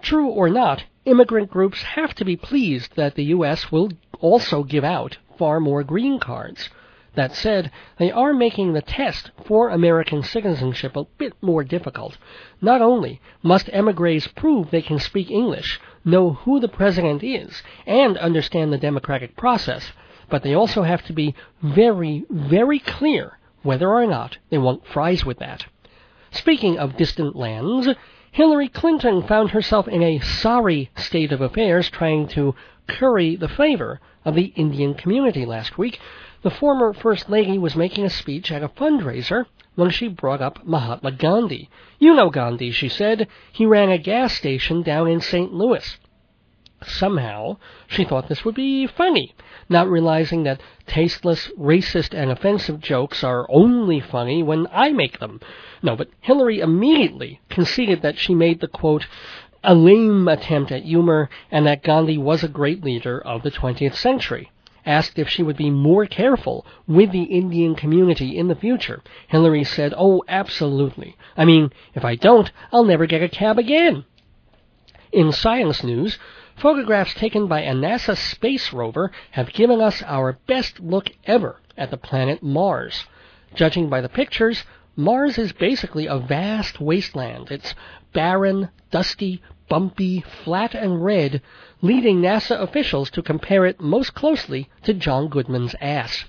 True or not, immigrant groups have to be pleased that the U.S. will also give out far more green cards. That said, they are making the test for American citizenship a bit more difficult. Not only must emigres prove they can speak English, know who the president is, and understand the democratic process, but they also have to be very, very clear whether or not they want fries with that. Speaking of distant lands, Hillary Clinton found herself in a sorry state of affairs trying to curry the favor of the Indian community last week. The former First Lady was making a speech at a fundraiser when she brought up Mahatma Gandhi. You know Gandhi, she said. He ran a gas station down in St. Louis. Somehow, she thought this would be funny, not realizing that tasteless, racist, and offensive jokes are only funny when I make them. No, but Hillary immediately conceded that she made the quote, a lame attempt at humor and that Gandhi was a great leader of the 20th century. Asked if she would be more careful with the Indian community in the future, Hillary said, Oh, absolutely. I mean, if I don't, I'll never get a cab again. In science news, photographs taken by a NASA space rover have given us our best look ever at the planet Mars. Judging by the pictures, Mars is basically a vast wasteland. It's barren, dusty, bumpy, flat, and red, leading NASA officials to compare it most closely to John Goodman's ass.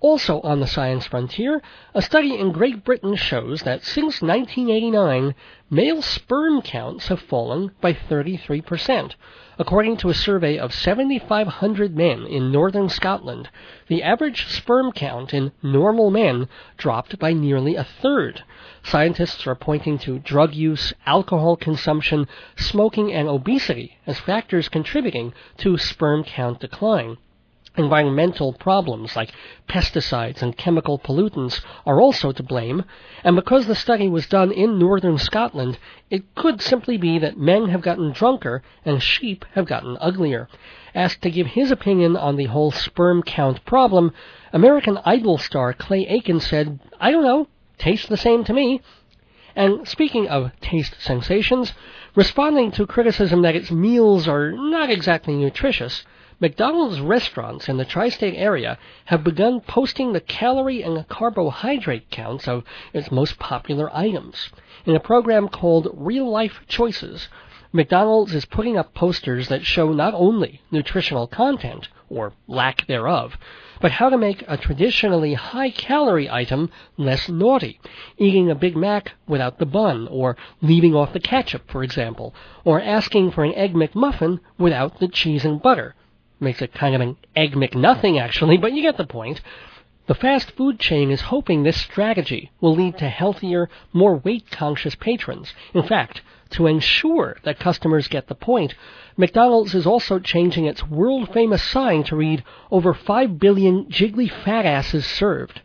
Also on the science frontier, a study in Great Britain shows that since 1989, male sperm counts have fallen by 33%. According to a survey of 7,500 men in northern Scotland, the average sperm count in normal men dropped by nearly a third. Scientists are pointing to drug use, alcohol consumption, smoking, and obesity as factors contributing to sperm count decline. Environmental problems like pesticides and chemical pollutants are also to blame, and because the study was done in northern Scotland, it could simply be that men have gotten drunker and sheep have gotten uglier. Asked to give his opinion on the whole sperm count problem, American Idol star Clay Aiken said, I don't know, tastes the same to me. And speaking of taste sensations, responding to criticism that its meals are not exactly nutritious, McDonald's restaurants in the tri state area have begun posting the calorie and carbohydrate counts of its most popular items. In a program called Real Life Choices, McDonald's is putting up posters that show not only nutritional content, or lack thereof, but how to make a traditionally high calorie item less naughty, eating a Big Mac without the bun, or leaving off the ketchup, for example, or asking for an Egg McMuffin without the cheese and butter Makes it kind of an egg McNothing, actually, but you get the point. The fast food chain is hoping this strategy will lead to healthier, more weight conscious patrons. In fact, to ensure that customers get the point, McDonald's is also changing its world famous sign to read over 5 billion jiggly fat asses served.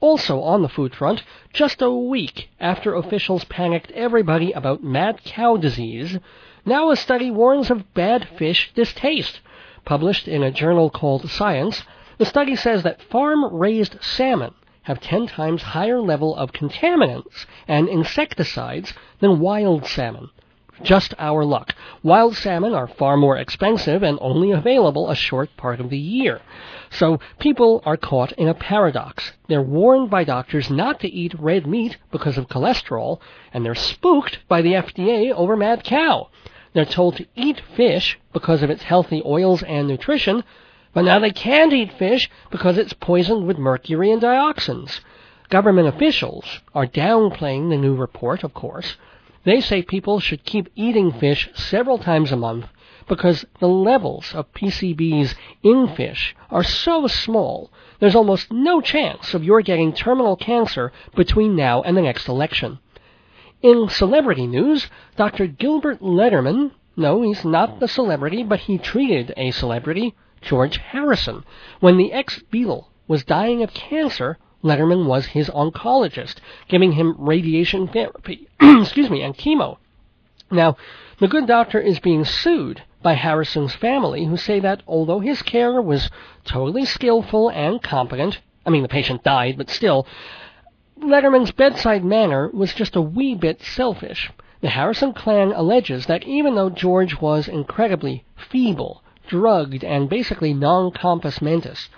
Also on the food front, just a week after officials panicked everybody about mad cow disease, now a study warns of bad fish distaste published in a journal called Science, the study says that farm-raised salmon have 10 times higher level of contaminants and insecticides than wild salmon. Just our luck. Wild salmon are far more expensive and only available a short part of the year. So people are caught in a paradox. They're warned by doctors not to eat red meat because of cholesterol, and they're spooked by the FDA over mad cow. They're told to eat fish because of its healthy oils and nutrition, but now they can't eat fish because it's poisoned with mercury and dioxins. Government officials are downplaying the new report, of course. They say people should keep eating fish several times a month because the levels of PCBs in fish are so small, there's almost no chance of your getting terminal cancer between now and the next election. In celebrity news, Dr. Gilbert Lederman, no, he's not the celebrity, but he treated a celebrity, George Harrison. When the ex Beatle was dying of cancer, Lederman was his oncologist, giving him radiation therapy, excuse me, and chemo. Now, the good doctor is being sued by Harrison's family, who say that although his care was totally skillful and competent, I mean, the patient died, but still, Lederman's bedside manner was just a wee bit selfish. The Harrison clan alleges that even though George was incredibly feeble, drugged, and basically non compos mentis,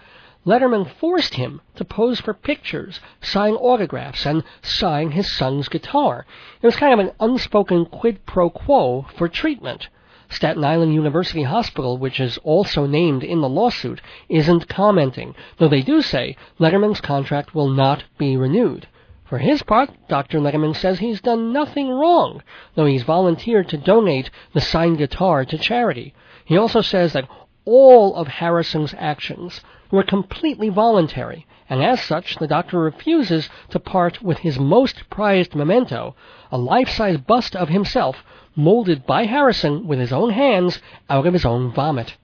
Lederman forced him to pose for pictures, sign autographs, and sign his son's guitar. It was kind of an unspoken quid pro quo for treatment. Staten Island University Hospital, which is also named in the lawsuit, isn't commenting, though they do say Lederman's contract will not be renewed. For his part, Dr. Lederman says he's done nothing wrong, though he's volunteered to donate the signed guitar to charity. He also says that all of Harrison's actions were completely voluntary, and as such, the doctor refuses to part with his most prized memento, a life-size bust of himself molded by Harrison with his own hands out of his own vomit.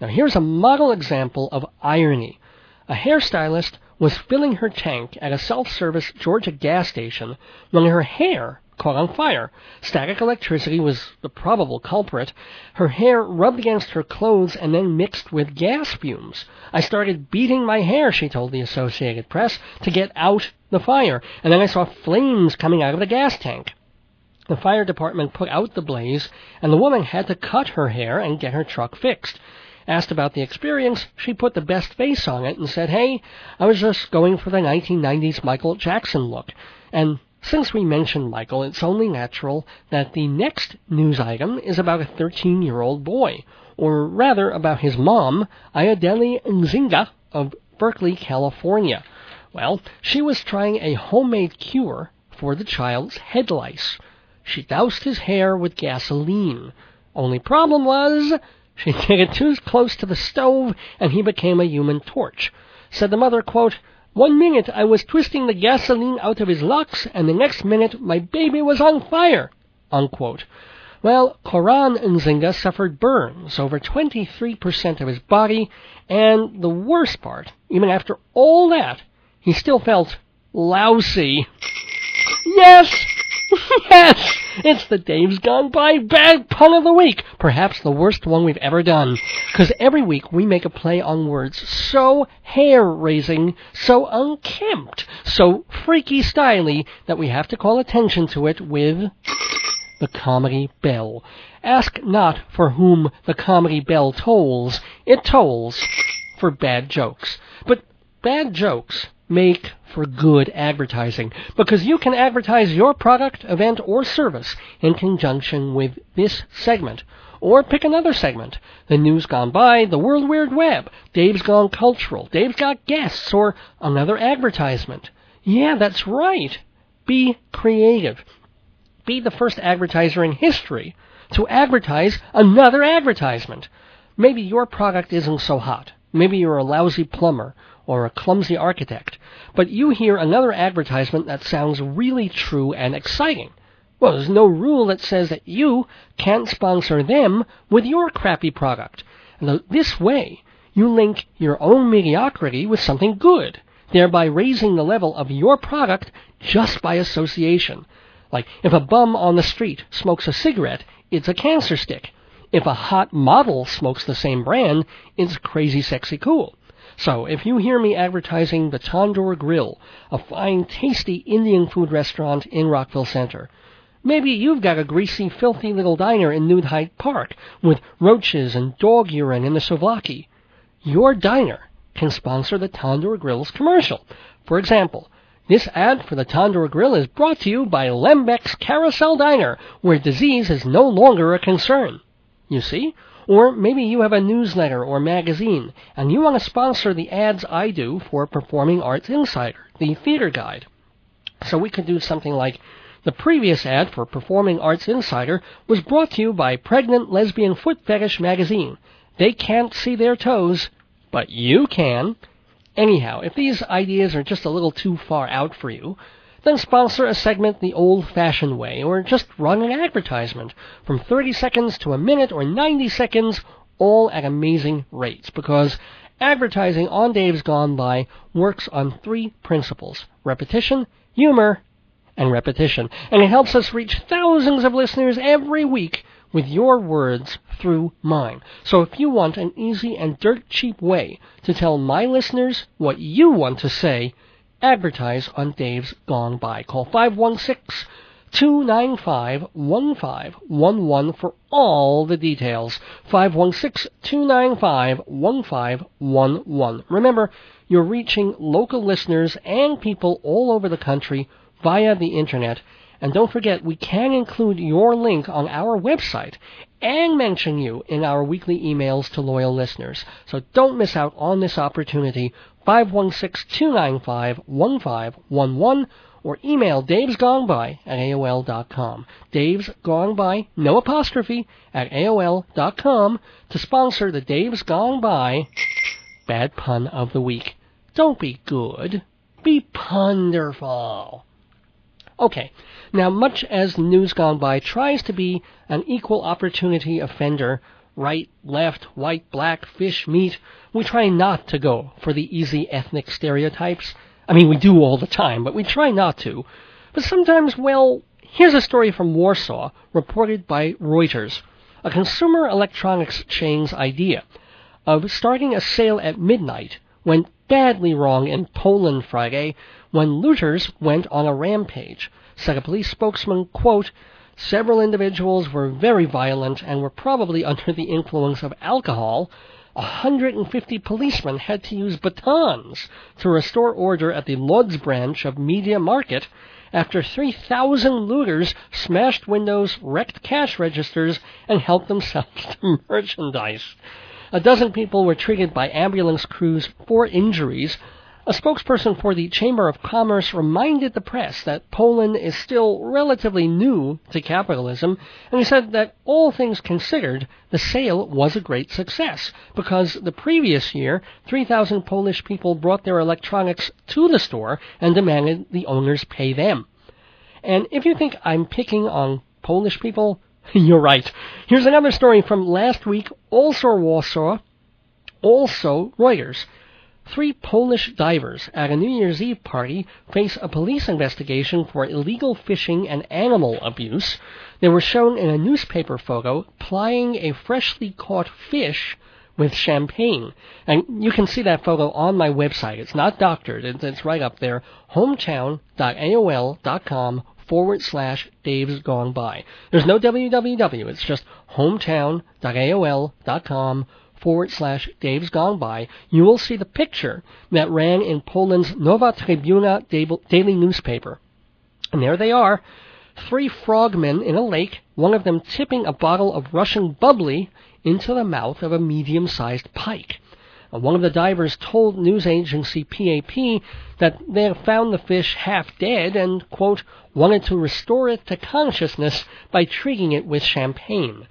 Now here's a model example of irony. A hairstylist was filling her tank at a self-service Georgia gas station when her hair caught on fire. Static electricity was the probable culprit. Her hair rubbed against her clothes and then mixed with gas fumes. I started beating my hair, she told the Associated Press, to get out the fire, and then I saw flames coming out of the gas tank. The fire department put out the blaze, and the woman had to cut her hair and get her truck fixed. Asked about the experience, she put the best face on it and said, Hey, I was just going for the 1990s Michael Jackson look. And since we mentioned Michael, it's only natural that the next news item is about a 13 year old boy, or rather about his mom, Ayadeli Nzinga of Berkeley, California. Well, she was trying a homemade cure for the child's head lice. She doused his hair with gasoline. Only problem was, she did it too close to the stove and he became a human torch. Said the mother, quote, One minute I was twisting the gasoline out of his locks and the next minute my baby was on fire, unquote. Well, Koran Nzinga suffered burns over 23% of his body, and the worst part, even after all that, he still felt lousy. Yes! yes! It's the Dave's Gone By Bad Pun of the Week. Perhaps the worst one we've ever done. Because every week we make a play on words so hair-raising, so unkempt, so freaky styly that we have to call attention to it with the comedy bell. Ask not for whom the comedy bell tolls. It tolls for bad jokes. But bad jokes make for good advertising because you can advertise your product, event, or service in conjunction with this segment. Or pick another segment. The news gone by, the world weird web, Dave's gone cultural, Dave's got guests, or another advertisement. Yeah, that's right. Be creative. Be the first advertiser in history to advertise another advertisement. Maybe your product isn't so hot. Maybe you're a lousy plumber or a clumsy architect, but you hear another advertisement that sounds really true and exciting. Well, there's no rule that says that you can't sponsor them with your crappy product. And this way, you link your own mediocrity with something good, thereby raising the level of your product just by association. Like, if a bum on the street smokes a cigarette, it's a cancer stick. If a hot model smokes the same brand, it's crazy sexy cool. So, if you hear me advertising the Tandoor Grill, a fine, tasty Indian food restaurant in Rockville Centre, maybe you've got a greasy, filthy little diner in New Hyde Park with roaches and dog urine in the souvlaki. Your diner can sponsor the Tandoor Grill's commercial. For example, this ad for the Tandoor Grill is brought to you by Lembeck's Carousel Diner, where disease is no longer a concern. You see? Or maybe you have a newsletter or magazine and you want to sponsor the ads I do for Performing Arts Insider, the theater guide. So we could do something like the previous ad for Performing Arts Insider was brought to you by Pregnant Lesbian Foot Fetish magazine. They can't see their toes, but you can. Anyhow, if these ideas are just a little too far out for you, then sponsor a segment the old fashioned way, or just run an advertisement from 30 seconds to a minute or 90 seconds, all at amazing rates, because advertising on Dave's Gone By works on three principles repetition, humor, and repetition. And it helps us reach thousands of listeners every week with your words through mine. So if you want an easy and dirt cheap way to tell my listeners what you want to say, advertise on Dave's Gone By. Call 516 295 1511 for all the details. 516 295 1511. Remember, you're reaching local listeners and people all over the country via the internet. And don't forget, we can include your link on our website and mention you in our weekly emails to loyal listeners. So don't miss out on this opportunity. 516 295 1511 or email Dave's at AOL.com. By, no apostrophe, at AOL.com to sponsor the Dave's Gone By Bad Pun of the Week. Don't be good. Be punderful. Okay, now much as News Gone By tries to be an equal opportunity offender, right, left, white, black, fish, meat, we try not to go for the easy ethnic stereotypes. I mean, we do all the time, but we try not to. But sometimes, well, here's a story from Warsaw, reported by Reuters. A consumer electronics chain's idea of starting a sale at midnight went badly wrong in Poland Friday when looters went on a rampage. Said a police spokesman, quote, Several individuals were very violent and were probably under the influence of alcohol. 150 policemen had to use batons to restore order at the Lodz branch of Media Market after 3,000 looters smashed windows, wrecked cash registers, and helped themselves to merchandise. A dozen people were treated by ambulance crews for injuries. A spokesperson for the Chamber of Commerce reminded the press that Poland is still relatively new to capitalism, and he said that all things considered, the sale was a great success because the previous year, 3,000 Polish people brought their electronics to the store and demanded the owners pay them. And if you think I'm picking on Polish people, You're right. Here's another story from last week, also Warsaw, also Reuters. Three Polish divers at a New Year's Eve party face a police investigation for illegal fishing and animal abuse. They were shown in a newspaper photo plying a freshly caught fish with champagne. And you can see that photo on my website. It's not doctored, it's right up there. hometown.aol.com forward slash Dave's Gone By. There's no www. It's just hometown.aol.com forward slash Dave's Gone By. You will see the picture that ran in Poland's Nowa Trybuna daily newspaper. And there they are, three frogmen in a lake, one of them tipping a bottle of Russian bubbly into the mouth of a medium-sized pike. Uh, one of the divers told news agency PAP that they had found the fish half dead and, quote, wanted to restore it to consciousness by treating it with champagne.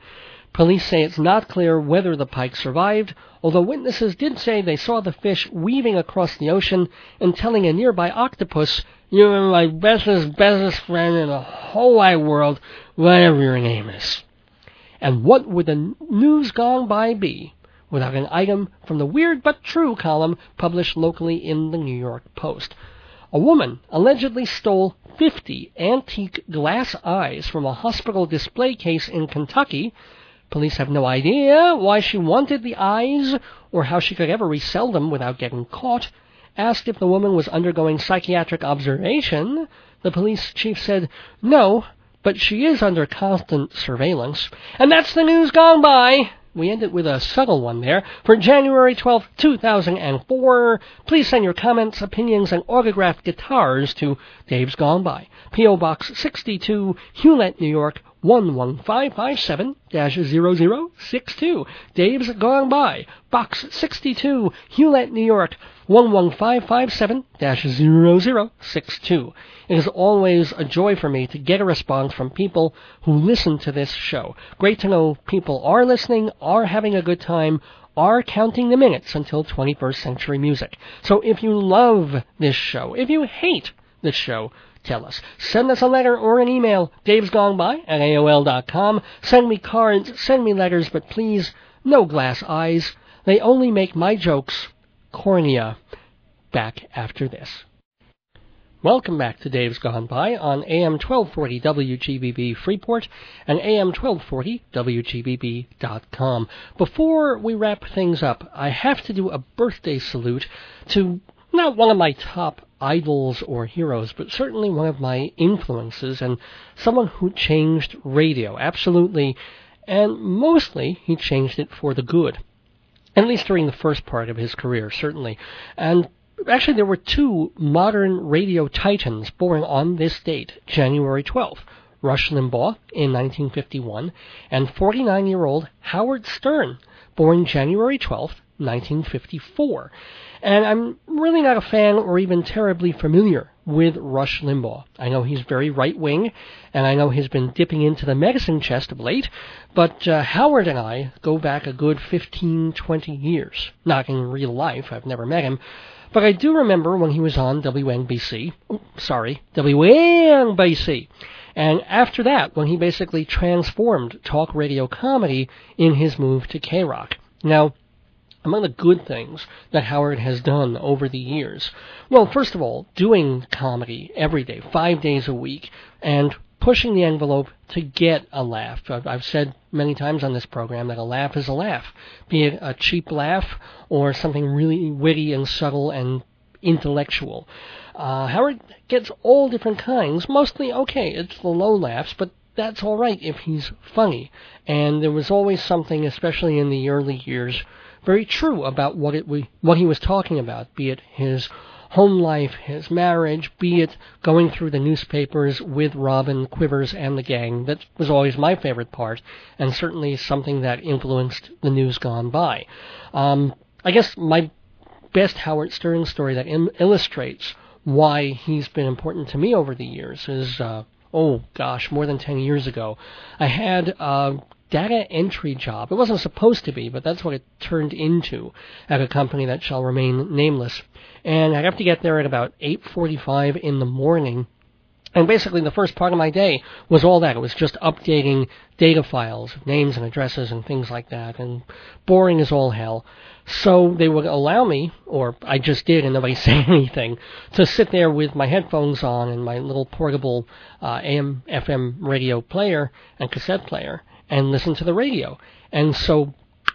Police say it's not clear whether the pike survived, although witnesses did say they saw the fish weaving across the ocean and telling a nearby octopus, You're my bestest, bestest friend in the whole wide world, whatever your name is. And what would the news gone by be without an item from the Weird But True column published locally in the New York Post? A woman allegedly stole 50 antique glass eyes from a hospital display case in Kentucky. Police have no idea why she wanted the eyes or how she could ever resell them without getting caught. Asked if the woman was undergoing psychiatric observation, the police chief said no, but she is under constant surveillance. And that's the news gone by. We ended with a subtle one there. For January 12, 2004, please send your comments, opinions, and autographed guitars to Dave's Gone By. P.O. Box 62, Hewlett, New York, 11557-0062. Dave's Gone By. Box 62, Hewlett, New York, 11557-0062. It is always a joy for me to get a response from people who listen to this show. Great to know people are listening, are having a good time, are counting the minutes until 21st century music. So if you love this show, if you hate this show, tell us. Send us a letter or an email, Dave's Gone By at AOL.com. Send me cards, send me letters, but please, no glass eyes. They only make my jokes cornea. Back after this. Welcome back to Dave's Gone By on AM 1240 WGBB Freeport and AM 1240 WGBB.com. Before we wrap things up, I have to do a birthday salute to not one of my top idols or heroes, but certainly one of my influences and someone who changed radio, absolutely, and mostly he changed it for the good. At least during the first part of his career, certainly. And actually, there were two modern radio titans born on this date, January 12th. Rush Limbaugh in 1951 and 49 year old Howard Stern, born January 12, 1954. And I'm really not a fan or even terribly familiar with Rush Limbaugh. I know he's very right wing, and I know he's been dipping into the medicine chest of late, but uh, Howard and I go back a good 15, 20 years. Not in real life, I've never met him, but I do remember when he was on WNBC, oh, sorry, WNBC. And after that, when he basically transformed talk radio comedy in his move to K Rock. Now, among the good things that Howard has done over the years, well, first of all, doing comedy every day, five days a week, and pushing the envelope to get a laugh. I've said many times on this program that a laugh is a laugh, be it a cheap laugh or something really witty and subtle and intellectual. Uh, Howard gets all different kinds, mostly okay, it's the low laughs, but that's all right if he's funny. And there was always something, especially in the early years, very true about what it we, what he was talking about, be it his home life, his marriage, be it going through the newspapers with Robin Quivers and the gang. That was always my favorite part, and certainly something that influenced the news gone by. Um, I guess my best Howard Stern story that Im- illustrates why he's been important to me over the years is, uh, oh gosh, more than 10 years ago. I had a data entry job. It wasn't supposed to be, but that's what it turned into at a company that shall remain nameless. And I'd have to get there at about 8:45 in the morning and basically, the first part of my day was all that. It was just updating data files, names and addresses and things like that, and boring as all hell. So they would allow me, or I just did, and nobody said anything, to sit there with my headphones on and my little portable uh, AM FM radio player and cassette player and listen to the radio. And so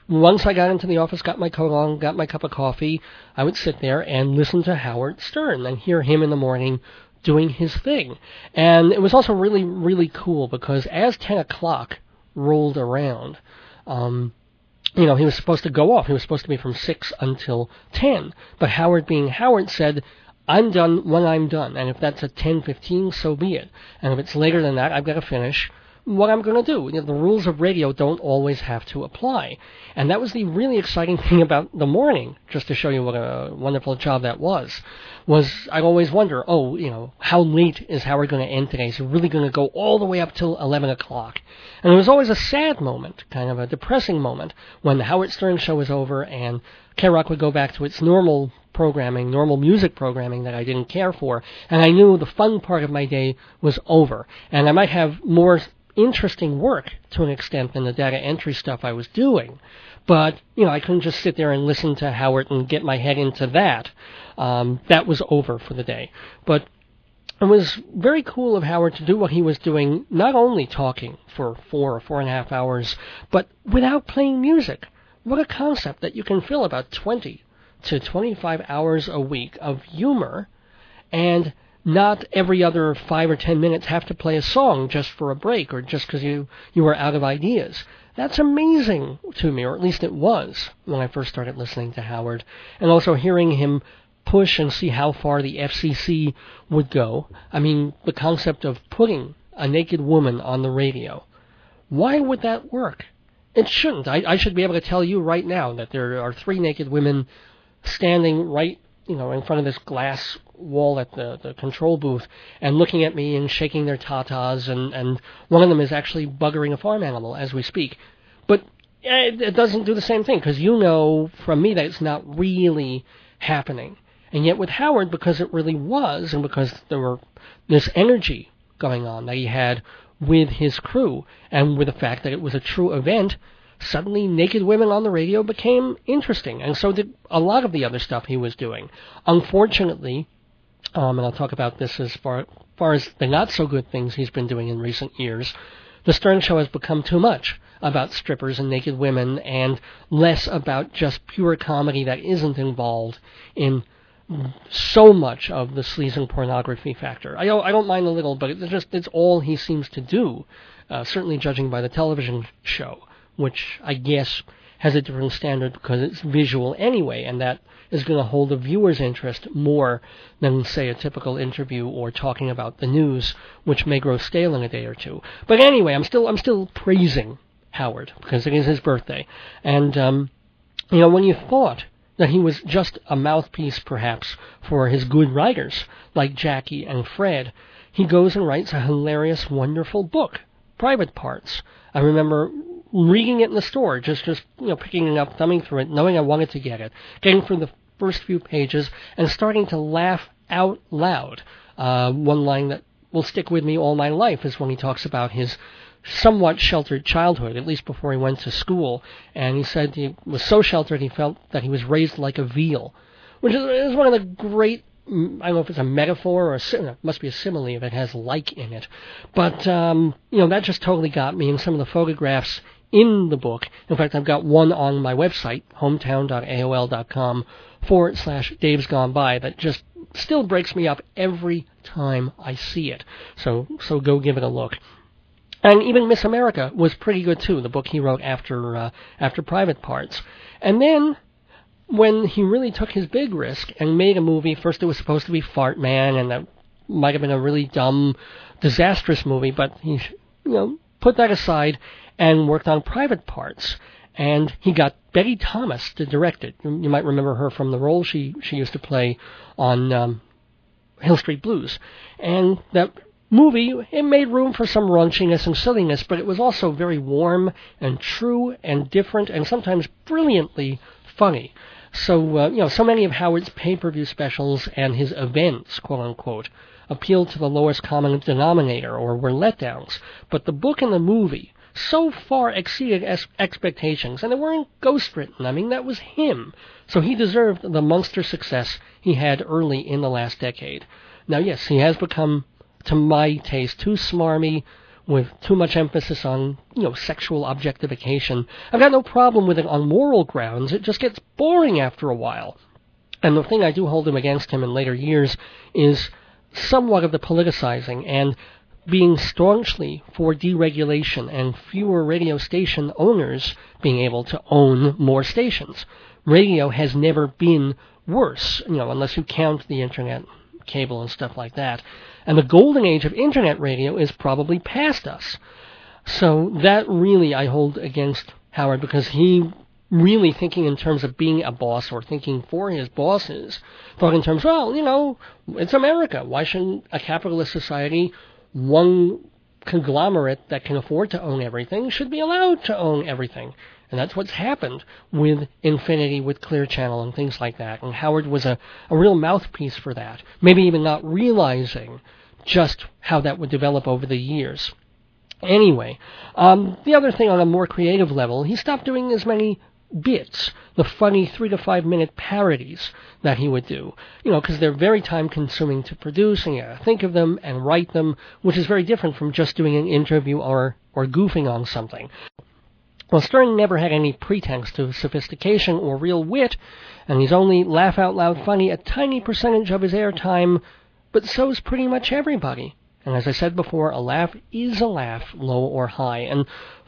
once I got into the office, got my coat on, got my cup of coffee, I would sit there and listen to Howard Stern and hear him in the morning doing his thing. And it was also really, really cool because as 10 o'clock rolled around, um, you know, he was supposed to go off. He was supposed to be from 6 until 10. But Howard, being Howard, said, I'm done when I'm done. And if that's at 10.15, so be it. And if it's later than that, I've got to finish what I'm going to do. You know, the rules of radio don't always have to apply. And that was the really exciting thing about the morning, just to show you what a wonderful job that was, was I always wonder, oh, you know, how late is Howard going to end today? Is he really going to go all the way up till 11 o'clock? And it was always a sad moment, kind of a depressing moment, when the Howard Stern show was over and K-Rock would go back to its normal programming, normal music programming that I didn't care for, and I knew the fun part of my day was over. And I might have more interesting work to an extent than the data entry stuff I was doing. But, you know, I couldn't just sit there and listen to Howard and get my head into that. Um, that was over for the day. But it was very cool of Howard to do what he was doing, not only talking for four or four and a half hours, but without playing music. What a concept that you can fill about 20 to 25 hours a week of humor and not every other five or ten minutes have to play a song just for a break or just because you, you are out of ideas. That's amazing to me, or at least it was when I first started listening to Howard. And also hearing him push and see how far the FCC would go. I mean, the concept of putting a naked woman on the radio. Why would that work? It shouldn't. I, I should be able to tell you right now that there are three naked women standing right, you know, in front of this glass wall at the, the control booth and looking at me and shaking their tatas, and, and one of them is actually buggering a farm animal as we speak. But it, it doesn't do the same thing because you know from me that it's not really happening. And yet with Howard, because it really was, and because there were this energy going on that he had with his crew, and with the fact that it was a true event, suddenly naked women on the radio became interesting, and so did a lot of the other stuff he was doing. Unfortunately, um, and I'll talk about this as far, far as the not so good things he's been doing in recent years. The Stern Show has become too much about strippers and naked women and less about just pure comedy that isn't involved in so much of the sleaze and pornography factor. I don't, I don't mind a little, but it's just it's all he seems to do. Uh, certainly, judging by the television show, which I guess has a different standard because it's visual anyway, and that is going to hold the viewer's interest more than, say, a typical interview or talking about the news, which may grow stale in a day or two. But anyway, I'm still I'm still praising Howard because it is his birthday, and um, you know when you thought that he was just a mouthpiece, perhaps, for his good writers like Jackie and Fred, he goes and writes a hilarious, wonderful book, Private Parts. I remember reading it in the store, just just you know picking it up, thumbing through it, knowing I wanted to get it, getting through the first few pages, and starting to laugh out loud. Uh, one line that will stick with me all my life is when he talks about his somewhat sheltered childhood, at least before he went to school. And he said he was so sheltered he felt that he was raised like a veal, which is, one of the great. Mm, I don't know if it's a metaphor or a, it must be a simile if it has like in it, but um, you know that just totally got me. And some of the photographs in the book. In fact, I've got one on my website, hometown.aol.com forward slash Dave's Gone By, that just still breaks me up every time I see it. So, so go give it a look. And even Miss America was pretty good too. The book he wrote after uh, after Private Parts, and then when he really took his big risk and made a movie, first it was supposed to be Fart Man, and that might have been a really dumb, disastrous movie, but he you know put that aside and worked on Private Parts. And he got Betty Thomas to direct it. You might remember her from the role she she used to play on um, Hill Street Blues, and that movie, it made room for some raunchiness and silliness, but it was also very warm and true and different and sometimes brilliantly funny. So, uh, you know, so many of Howard's pay-per-view specials and his events, quote unquote, appealed to the lowest common denominator or were letdowns. But the book and the movie so far exceeded es- expectations, and they weren't ghost written. I mean, that was him. So he deserved the monster success he had early in the last decade. Now, yes, he has become to my taste, too smarmy, with too much emphasis on, you know, sexual objectification. I've got no problem with it on moral grounds. It just gets boring after a while. And the thing I do hold him against him in later years is somewhat of the politicizing and being staunchly for deregulation and fewer radio station owners being able to own more stations. Radio has never been worse, you know, unless you count the internet, cable, and stuff like that. And the golden age of internet radio is probably past us. So that really I hold against Howard because he really thinking in terms of being a boss or thinking for his bosses, thought in terms, well, you know, it's America. Why shouldn't a capitalist society, one conglomerate that can afford to own everything, should be allowed to own everything? And that's what's happened with Infinity, with Clear Channel, and things like that. And Howard was a, a real mouthpiece for that. Maybe even not realizing just how that would develop over the years. Anyway, um, the other thing on a more creative level, he stopped doing as many bits, the funny three to five minute parodies that he would do. You know, because they're very time consuming to produce, and you gotta think of them and write them, which is very different from just doing an interview or, or goofing on something. Well, Stern never had any pretense to sophistication or real wit, and he's only laugh out loud funny a tiny percentage of his airtime, but so is pretty much everybody. And as I said before, a laugh is a laugh, low or high, and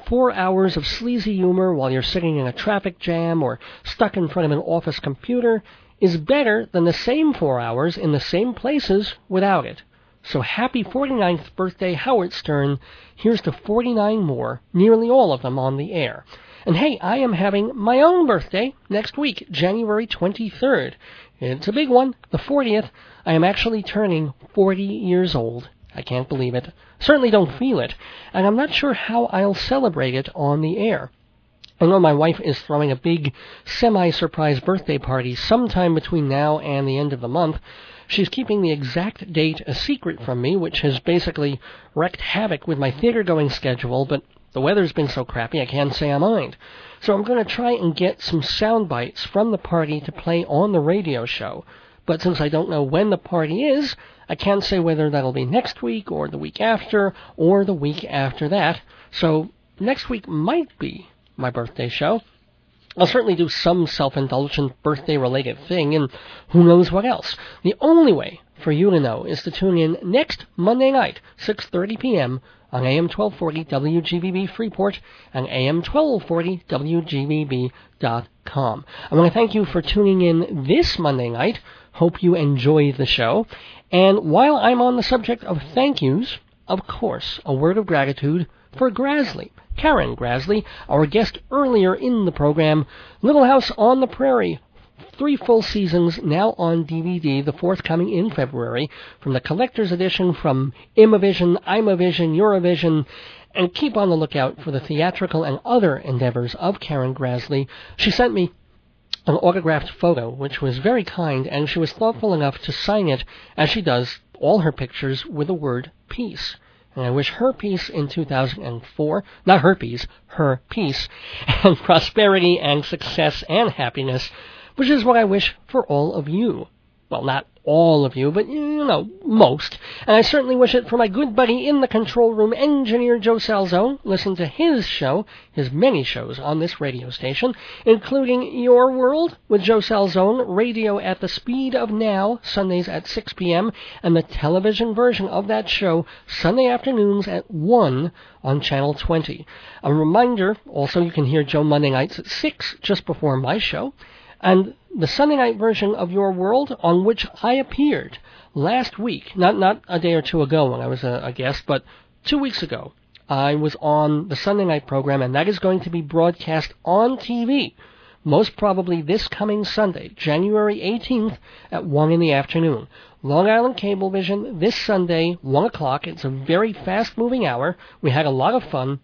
four hours of sleazy humor while you're sitting in a traffic jam or stuck in front of an office computer is better than the same four hours in the same places without it. So happy 49th birthday, Howard Stern. Here's to 49 more, nearly all of them on the air. And hey, I am having my own birthday next week, January 23rd. It's a big one, the 40th. I am actually turning 40 years old. I can't believe it. Certainly don't feel it. And I'm not sure how I'll celebrate it on the air. I know my wife is throwing a big semi surprise birthday party sometime between now and the end of the month. She's keeping the exact date a secret from me, which has basically wreaked havoc with my theater going schedule, but the weather's been so crappy I can't say I mind. So I'm going to try and get some sound bites from the party to play on the radio show. But since I don't know when the party is, I can't say whether that'll be next week or the week after or the week after that. So next week might be my birthday show. I'll certainly do some self-indulgent birthday-related thing, and who knows what else. The only way for you to know is to tune in next Monday night, 6:30 p.m. on AM 1240 WGBB Freeport and AM 1240 WGBB.com. I want to thank you for tuning in this Monday night. Hope you enjoy the show. And while I'm on the subject of thank yous, of course, a word of gratitude for Grassle. Karen Grassle, our guest earlier in the program, Little House on the Prairie, three full seasons now on DVD, the fourth coming in February, from the collector's edition from Imavision, Imavision, Eurovision, and keep on the lookout for the theatrical and other endeavors of Karen Grassle. She sent me an autographed photo, which was very kind, and she was thoughtful enough to sign it, as she does all her pictures, with the word peace. And I wish her peace in 2004, not her peace, her peace, and prosperity and success and happiness, which is what I wish for all of you. Well, not all of you, but you know, most. And I certainly wish it for my good buddy in the control room, engineer Joe Salzo. Listen to his show, his many shows on this radio station, including Your World with Joe Salzone, radio at the speed of now, Sundays at 6 p.m., and the television version of that show, Sunday afternoons at 1 on Channel 20. A reminder, also you can hear Joe Monday nights at 6, just before my show. And the Sunday night version of Your World, on which I appeared last week, not not a day or two ago when I was a, a guest, but two weeks ago, I was on the Sunday night program, and that is going to be broadcast on TV, most probably this coming Sunday, January 18th at 1 in the afternoon. Long Island Cablevision this Sunday, 1 o'clock. It's a very fast moving hour. We had a lot of fun,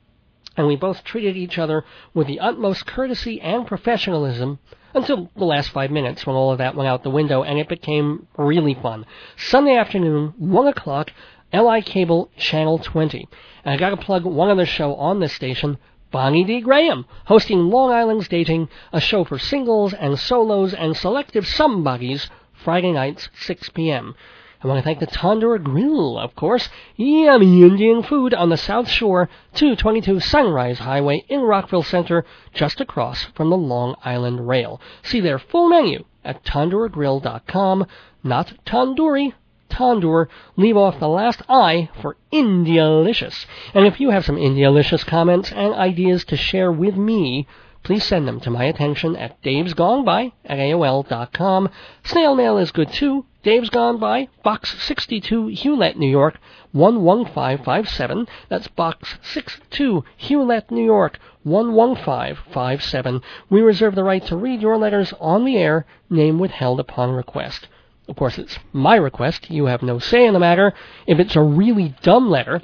and we both treated each other with the utmost courtesy and professionalism until the last five minutes when all of that went out the window and it became really fun. Sunday afternoon, 1 o'clock, LI Cable Channel 20. And I gotta plug one other show on this station, Bonnie D. Graham, hosting Long Island's Dating, a show for singles and solos and selective somebodies, Friday nights, 6 p.m. I want to thank the Tandoor Grill, of course. Yummy Indian food on the South Shore, 222 Sunrise Highway in Rockville Centre, just across from the Long Island Rail. See their full menu at tandoorgrill.com. Not tandoori, tandoor. Leave off the last I for Indialicious. And if you have some Indialicious comments and ideas to share with me, please send them to my attention at davesgoneby at AOL.com. Snail mail is good too. Dave's Gone By, Box 62, Hewlett, New York, 11557. That's Box 62, Hewlett, New York, 11557. We reserve the right to read your letters on the air, name withheld upon request. Of course, it's my request. You have no say in the matter. If it's a really dumb letter,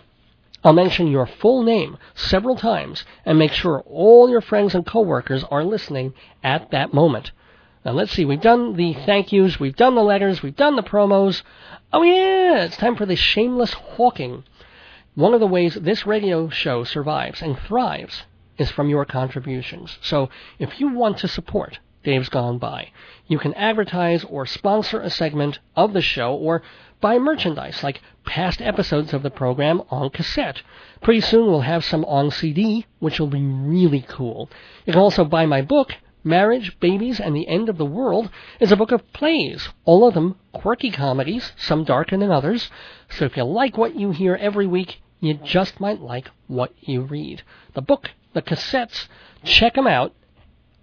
I'll mention your full name several times and make sure all your friends and coworkers are listening at that moment. Now let's see, we've done the thank yous, we've done the letters, we've done the promos. Oh yeah, it's time for the shameless hawking. One of the ways this radio show survives and thrives is from your contributions. So if you want to support Dave's Gone By, you can advertise or sponsor a segment of the show or buy merchandise like past episodes of the program on cassette. Pretty soon we'll have some on CD, which will be really cool. You can also buy my book, Marriage, Babies, and the End of the World is a book of plays, all of them quirky comedies, some darker than others. So if you like what you hear every week, you just might like what you read. The book, the cassettes, check them out.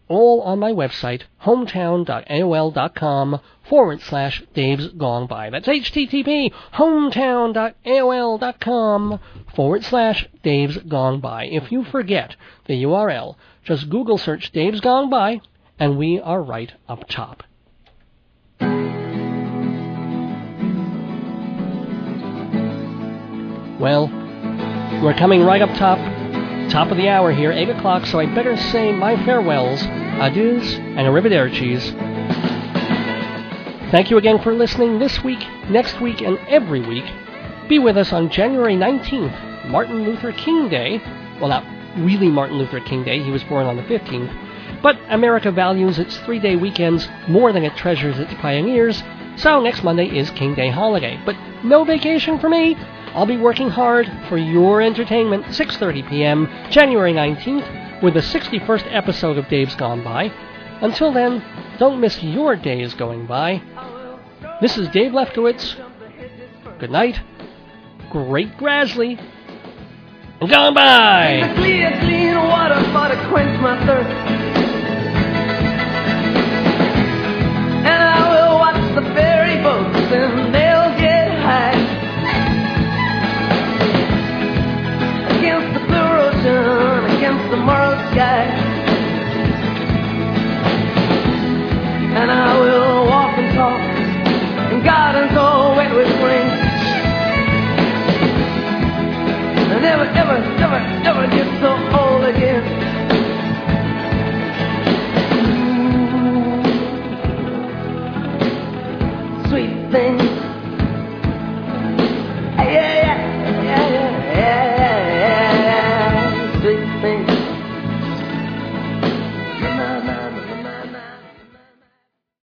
All on my website, hometown.aol.com forward slash Dave's Gone By. That's http hometown.aol.com forward slash Dave's Gone By. If you forget the URL, just Google search Dave's Gone By, and we are right up top. Well, we're coming right up top, top of the hour here, 8 o'clock, so I better say my farewells, adieus, and arrivedercis. Thank you again for listening this week, next week, and every week. Be with us on January 19th, Martin Luther King Day. Well, not really Martin Luther King Day. He was born on the 15th. But America values its three day weekends more than it treasures its pioneers, so next Monday is King Day holiday. But no vacation for me. I'll be working hard for your entertainment 6:30 p.m. January 19th with the 61st episode of Dave's Gone By. Until then, don't miss your days going by. This is Dave Lefkowitz. Good night. Great Grasley I'm going by. A clear, clean water for to quench my thirst. And I will watch the ferry boats and they'll get high. Against the blue ocean, against the moral sky. And I will walk and talk never, never, never get so old again. Sweet thing.